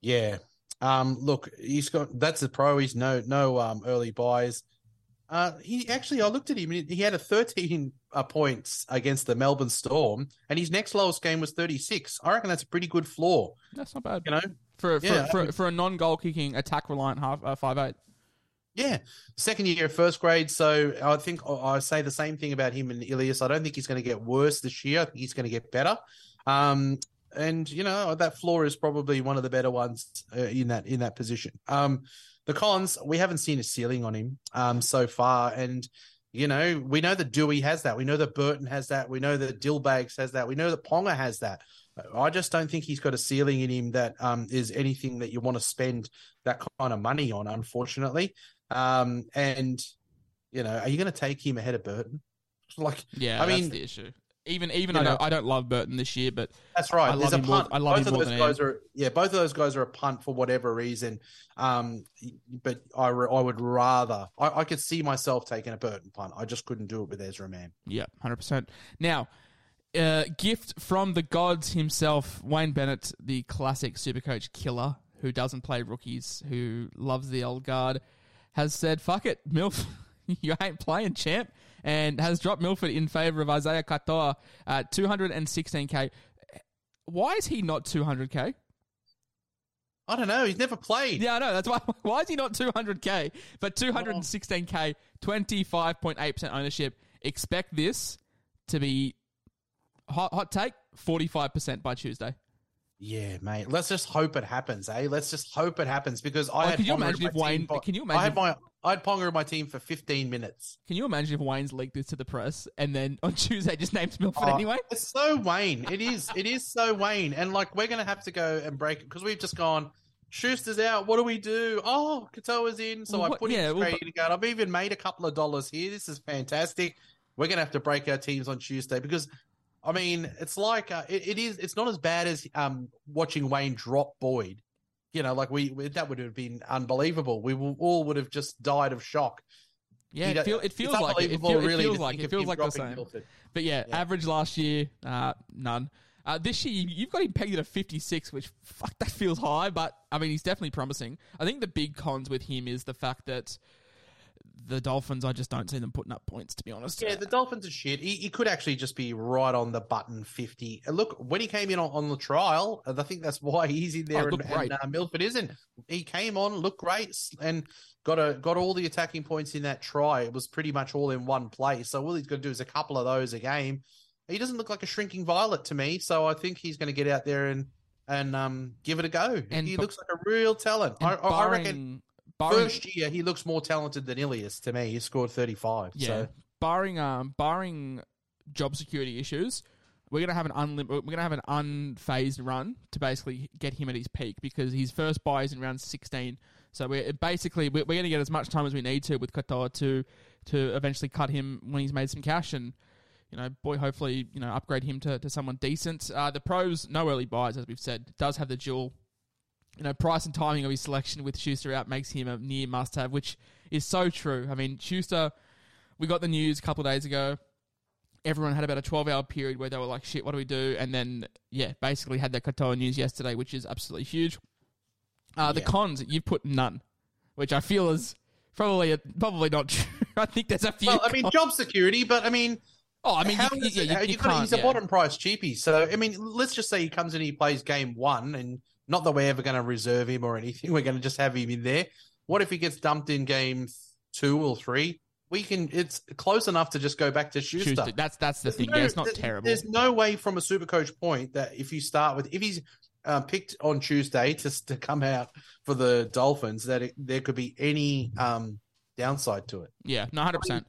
Yeah. Um, look, he's got that's the pro. He's no no um early buys. Uh, he actually, I looked at him. He had a 13 uh, points against the Melbourne Storm, and his next lowest game was 36. I reckon that's a pretty good floor. That's not bad. You know, for for, Yeah, for, for a non goal kicking attack reliant half uh, five eight. Yeah, second year of first grade. So I think I say the same thing about him and Ilias. I don't think he's going to get worse this year. I think he's going to get better. Um, and you know that floor is probably one of the better ones uh, in that in that position. Um, the cons we haven't seen a ceiling on him um so far, and you know we know that Dewey has that. We know that Burton has that. We know that Dillbags has that. We know that Ponga has that. I just don't think he's got a ceiling in him that um, is anything that you want to spend that kind of money on. Unfortunately, um, and you know, are you going to take him ahead of Burton? Like, Yeah, I that's mean, the issue. Even even I know- don't I don't love Burton this year, but that's right. I There's love a him more- punt. I love both him of more those than guys are yeah. Both of those guys are a punt for whatever reason. Um, but I re- I would rather I, I could see myself taking a Burton punt. I just couldn't do it with Ezra Mam. Yeah, hundred percent. Now, uh, gift from the gods himself, Wayne Bennett, the classic Supercoach killer who doesn't play rookies, who loves the old guard, has said, "Fuck it, Milf, you ain't playing, champ," and has dropped Milford in favor of Isaiah Katoa at two hundred and sixteen k. Why is he not two hundred k? I don't know. He's never played. Yeah, I know. That's why. Why is he not 200k? But 216k, 25.8% ownership. Expect this to be hot. Hot take: 45% by Tuesday. Yeah, mate. Let's just hope it happens, eh? Let's just hope it happens because I Oh, had could you imagine if Wayne- team can you imagine? I had my I had Ponga in my team for 15 minutes. Can you imagine if Wayne's leaked this to the press and then on Tuesday just names Milford Oh, anyway? It's so Wayne. It is. It is so Wayne. And like we're gonna have to go and break it because we've just gone. Schuster's out. What do we do? Oh, Katoa's in. So Well, I put yeah, him well, straight in again. I've even made a couple of dollars here. This is fantastic. We're gonna have to break our teams on Tuesday because, I mean, it's like uh, it, it is. It's not as bad as um watching Wayne drop Boyd. You know, like we, we that would have been unbelievable. We will, all would have just died of shock. Yeah, it, feel, it feels like it. It, feel, it feels like it feels like the same. But yeah, Yeah. average last year, uh, none. Uh, this year, you- you've got him pegged at a 56, which fuck that feels high, but I mean he's definitely promising. I think the big cons with him is the fact that the Dolphins, I just don't see them putting up points. To be honest, Yeah, the Dolphins are shit. He, he could actually just be right on the button 50. And look, when he came in on, on the trial, I think that's why he's in there Oh, and, and uh, Milford isn't. He came on, looked great, and got a got all the attacking points in that try. It was pretty much all in one play. So all he's going to do is a couple of those a game. He doesn't look like a shrinking violet to me. So I think he's going to get out there and and um give it a go. And he b- looks like a real talent. I, And I- barring, reckon barring, first year he looks more talented than Ilias to me. He scored 35. yeah, So barring um, barring job security issues, we're gonna have an unlim- we're gonna have an unphased run to basically get him at his peak because his first buy is in round 16. So we're basically we're, we're gonna get as much time as we need to with Katoa to to eventually cut him when he's made some cash and. You know, boy, hopefully, you know, upgrade him to, to someone decent. Uh, the pros, no early buys, as we've said, does have the dual you know, price and timing of his selection with Schuster out makes him a near must have, which is so true. I mean, Schuster, we got the news a couple of days ago. Everyone had about a 12 hour period where they were like, shit, what do we do? And then, yeah, basically had that Katoa news yesterday, which is absolutely huge. Uh, the Yeah. cons, you've put none, which I feel is probably probably not true. I think there's a few. well, I mean, cons. job security, but I mean, oh, I mean, how you, yeah, you, you you can't, he's a yeah. bottom price cheapie. So I mean, let's just say he comes in, he plays game one, and not that we're ever going to reserve him or anything. We're going to just have him in there. What if he gets dumped in game two or three? We can. It's close enough to just go back to Schuster. Schuster. That's that's the There's thing. no- it's not there- terrible. There's no way from a super coach point that if you start with if he's uh, picked on Tuesday to to come out for the Dolphins, that it, there could be any um, downside to it. Yeah, no, hundred percent.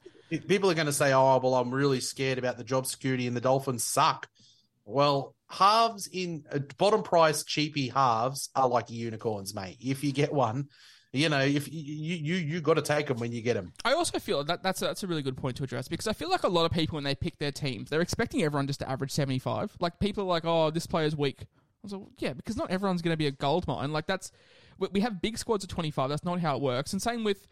People are going to say, "Oh, well, I'm really scared about the job security and the Dolphins suck." Well, halves in uh, bottom price cheapy halves are like unicorns, mate. If you get one, you know, if you you you got to take them when you get them. I also feel that that's a, that's a really good point to address because I feel like a lot of people when they pick their teams, they're expecting everyone just to average seventy five. Like people are like, "Oh, this player's weak." I was like, "Yeah," because not everyone's going to be a gold mine. Like that's we- have big squads of twenty five. That's not how it works. And same with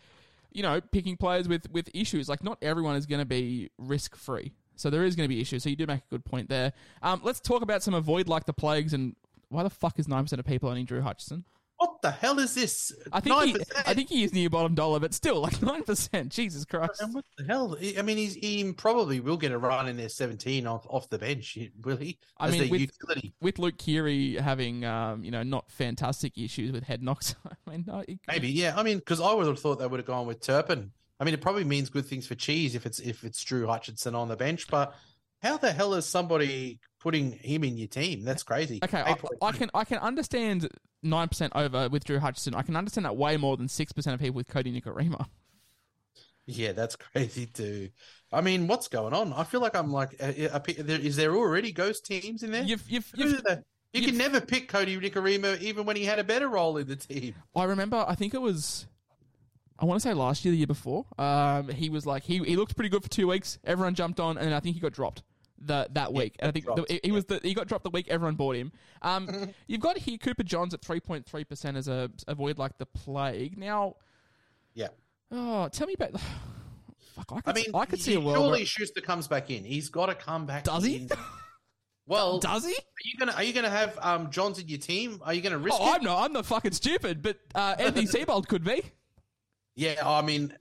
you know picking players with with issues. Like not everyone is going to be risk free. So there is going to be issues. So you do make a good point there. Um, let's talk about some avoid like the plagues and why the fuck is nine percent of people owning Drew Hutchison? What the hell is this? I think he, 9%? I think he is near bottom dollar, but still, like nine percent. Jesus Christ! And what the hell? I mean, he's, he probably will get a run in there 17 off, off the bench, will he? I mean, with- utility. With Luke Keary having, um, you know, not fantastic issues with head knocks. I mean, no, he- Maybe, yeah. I mean, because I would have thought they would have gone with Turpin. I mean, it probably means good things for Cheese if it's if it's Drew Hutchison on the bench. But how the hell is somebody putting him in your team? That's crazy. Okay, I, I can I can understand nine percent over with Drew Hutchison. I can understand that way more than six percent of people with Cody Nikorima. Yeah, that's crazy too. I mean, what's going on? I feel like I'm like, uh, uh, there- is there already ghost teams in there? You've, you've, you've, you can never pick Cody Nikorima even when he had a better role in the team. I remember. I think it was. I want to say last year, the year before. Um, he was like he he looked pretty good for two weeks. Everyone jumped on, and I think he got dropped the that week. And I think the, he, he was the he got dropped the week everyone bought him. Um, you've got here Cooper Johns at three point three percent as a avoid like the plague. Now, Yeah. oh, tell me about. Fuck, I could, I mean, I could see a he- world. surely where- Schuster comes back in. He's got to come back. Does he? in. Well, Does he? Are you gonna Are you gonna have um Johns in your team? Are you gonna risk Oh, it? I'm not. I'm not fucking stupid, but uh, Anthony Seabold could be. Yeah, I mean,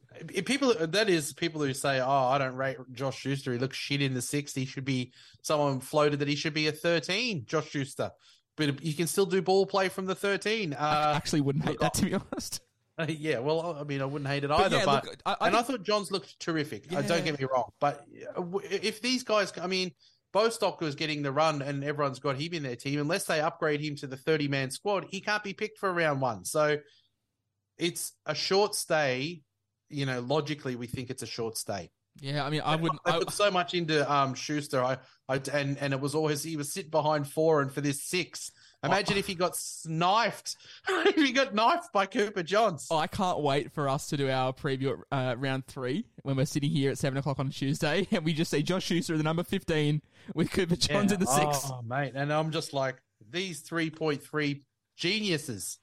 people that is people who say, "Oh, I don't rate Josh Schuster. He looks shit in the six. He should be." Someone floated that he should be a thirteen, Josh Schuster, but you can still do ball play from the thirteen. I Uh, actually wouldn't hate that to be honest. yeah, well, I mean, I wouldn't hate it But either. yeah, but look, I- I and I thought Johns looked terrific. Uh, don't get me wrong, but uh, if these guys, I mean. Bostock was getting the run, and everyone's got him in their team. Unless they upgrade him to the thirty-man squad, he can't be picked for round one. So it's a short stay. You know, logically, we think it's a short stay. Yeah, I mean, I wouldn't. I, put so much into um Schuster. I, I and and it was always he was sitting behind four, and for this six, imagine if he got sniped. if he got knifed by Cooper Johns. I can't wait for us to do our preview at uh, round three when we're sitting here at seven o'clock on Tuesday, and we just see Josh Schuster, the number fifteen, with Cooper Johns in the six. Oh, mate, and I'm just like these three point three geniuses.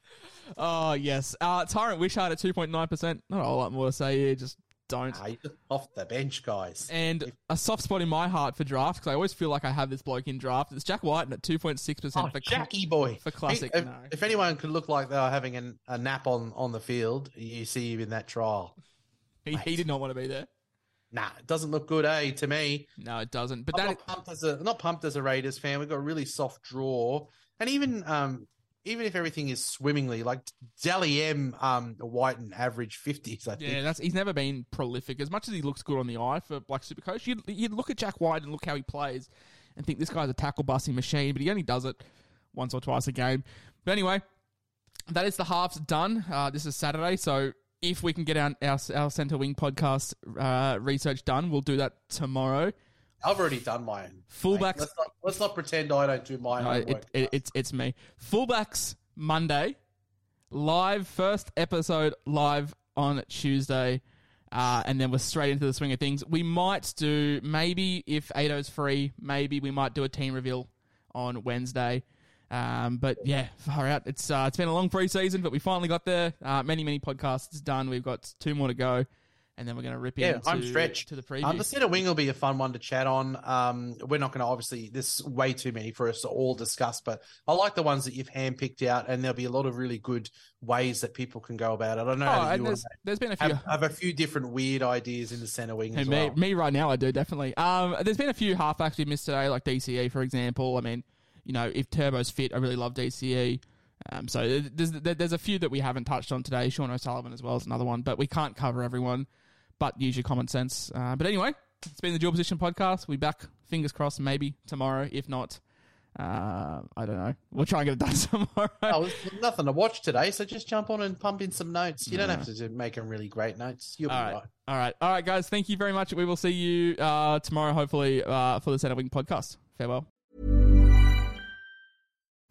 Oh yes, uh, Tyran Wishart at two point nine percent. Not a whole lot more to say here. Just don't. Ah, just off the bench, guys. And a soft spot in my heart for draft because I always feel like I have this bloke in draft. It's Jack Wighton at 2.6% for Jackie boy for classic, If, no. if anyone could look like they were having an, a nap on on the field, you see him in that trial. He, he did not want to be there. Nah, it doesn't look good, eh? To me, No, it doesn't. But I'm that not pumped as a not pumped as a Raiders fan. We've got a really soft draw, and even um even if everything is swimmingly, like Dally M, um, Wighton and average fifties. I think. Yeah, that's he's never been prolific. As much as he looks good on the eye for Black Supercoach, you'd, you'd look at Jack Wighton and look how he plays and think this guy's a tackle busting machine, but he only does it once or twice a game. But anyway, that is the halves done. Uh, this is Saturday, so if we can get our our, our centre wing podcast uh, research done, we'll do that tomorrow. I've already done mine. Fullbacks- Let's not, let's not pretend I don't do my No, homework. it, it, it's it's me. Fullbacks Monday, live first episode live on Tuesday, uh, and then we're straight into the swing of things. We might do maybe if Ado's free, maybe we might do a team reveal on Wednesday. Um, but yeah, far out. It's uh, it's been a long preseason, but we finally got there. Uh, many many podcasts done. We've got two more to go, and then we're going to rip yeah, into I'm stretched. to the preview. Um, the centre wing will be a fun one to chat on. Um, we're not going to obviously. There's way too many for us to all discuss, but I like the ones that you've handpicked out, and there'll be a lot of really good ways that people can go about it. I don't know. oh, how there's, there's been a few. have, have a few different weird ideas in the centre wing Hey, me, well. me right now, I do definitely. Um, there's been a few halfbacks we missed today, like DCE, for example. I mean, you know, if Turbo's fit, I really love DCE. Um, so there's there's a few that we haven't touched on today. Sean O'Sullivan as well is another one, but we can't cover everyone. But use your common sense. Uh, but anyway, it's been the Dual Position podcast. We back, fingers crossed, maybe tomorrow. If not, uh, I don't know. We'll try and get it done tomorrow. Oh, there's nothing to watch today, so just jump on and pump in some notes. You don't have to make them really great notes. You'll be All right. right. All right. All right, guys. Thank you very much. We will see you uh, tomorrow, hopefully, uh, for the Center Wing podcast. Farewell.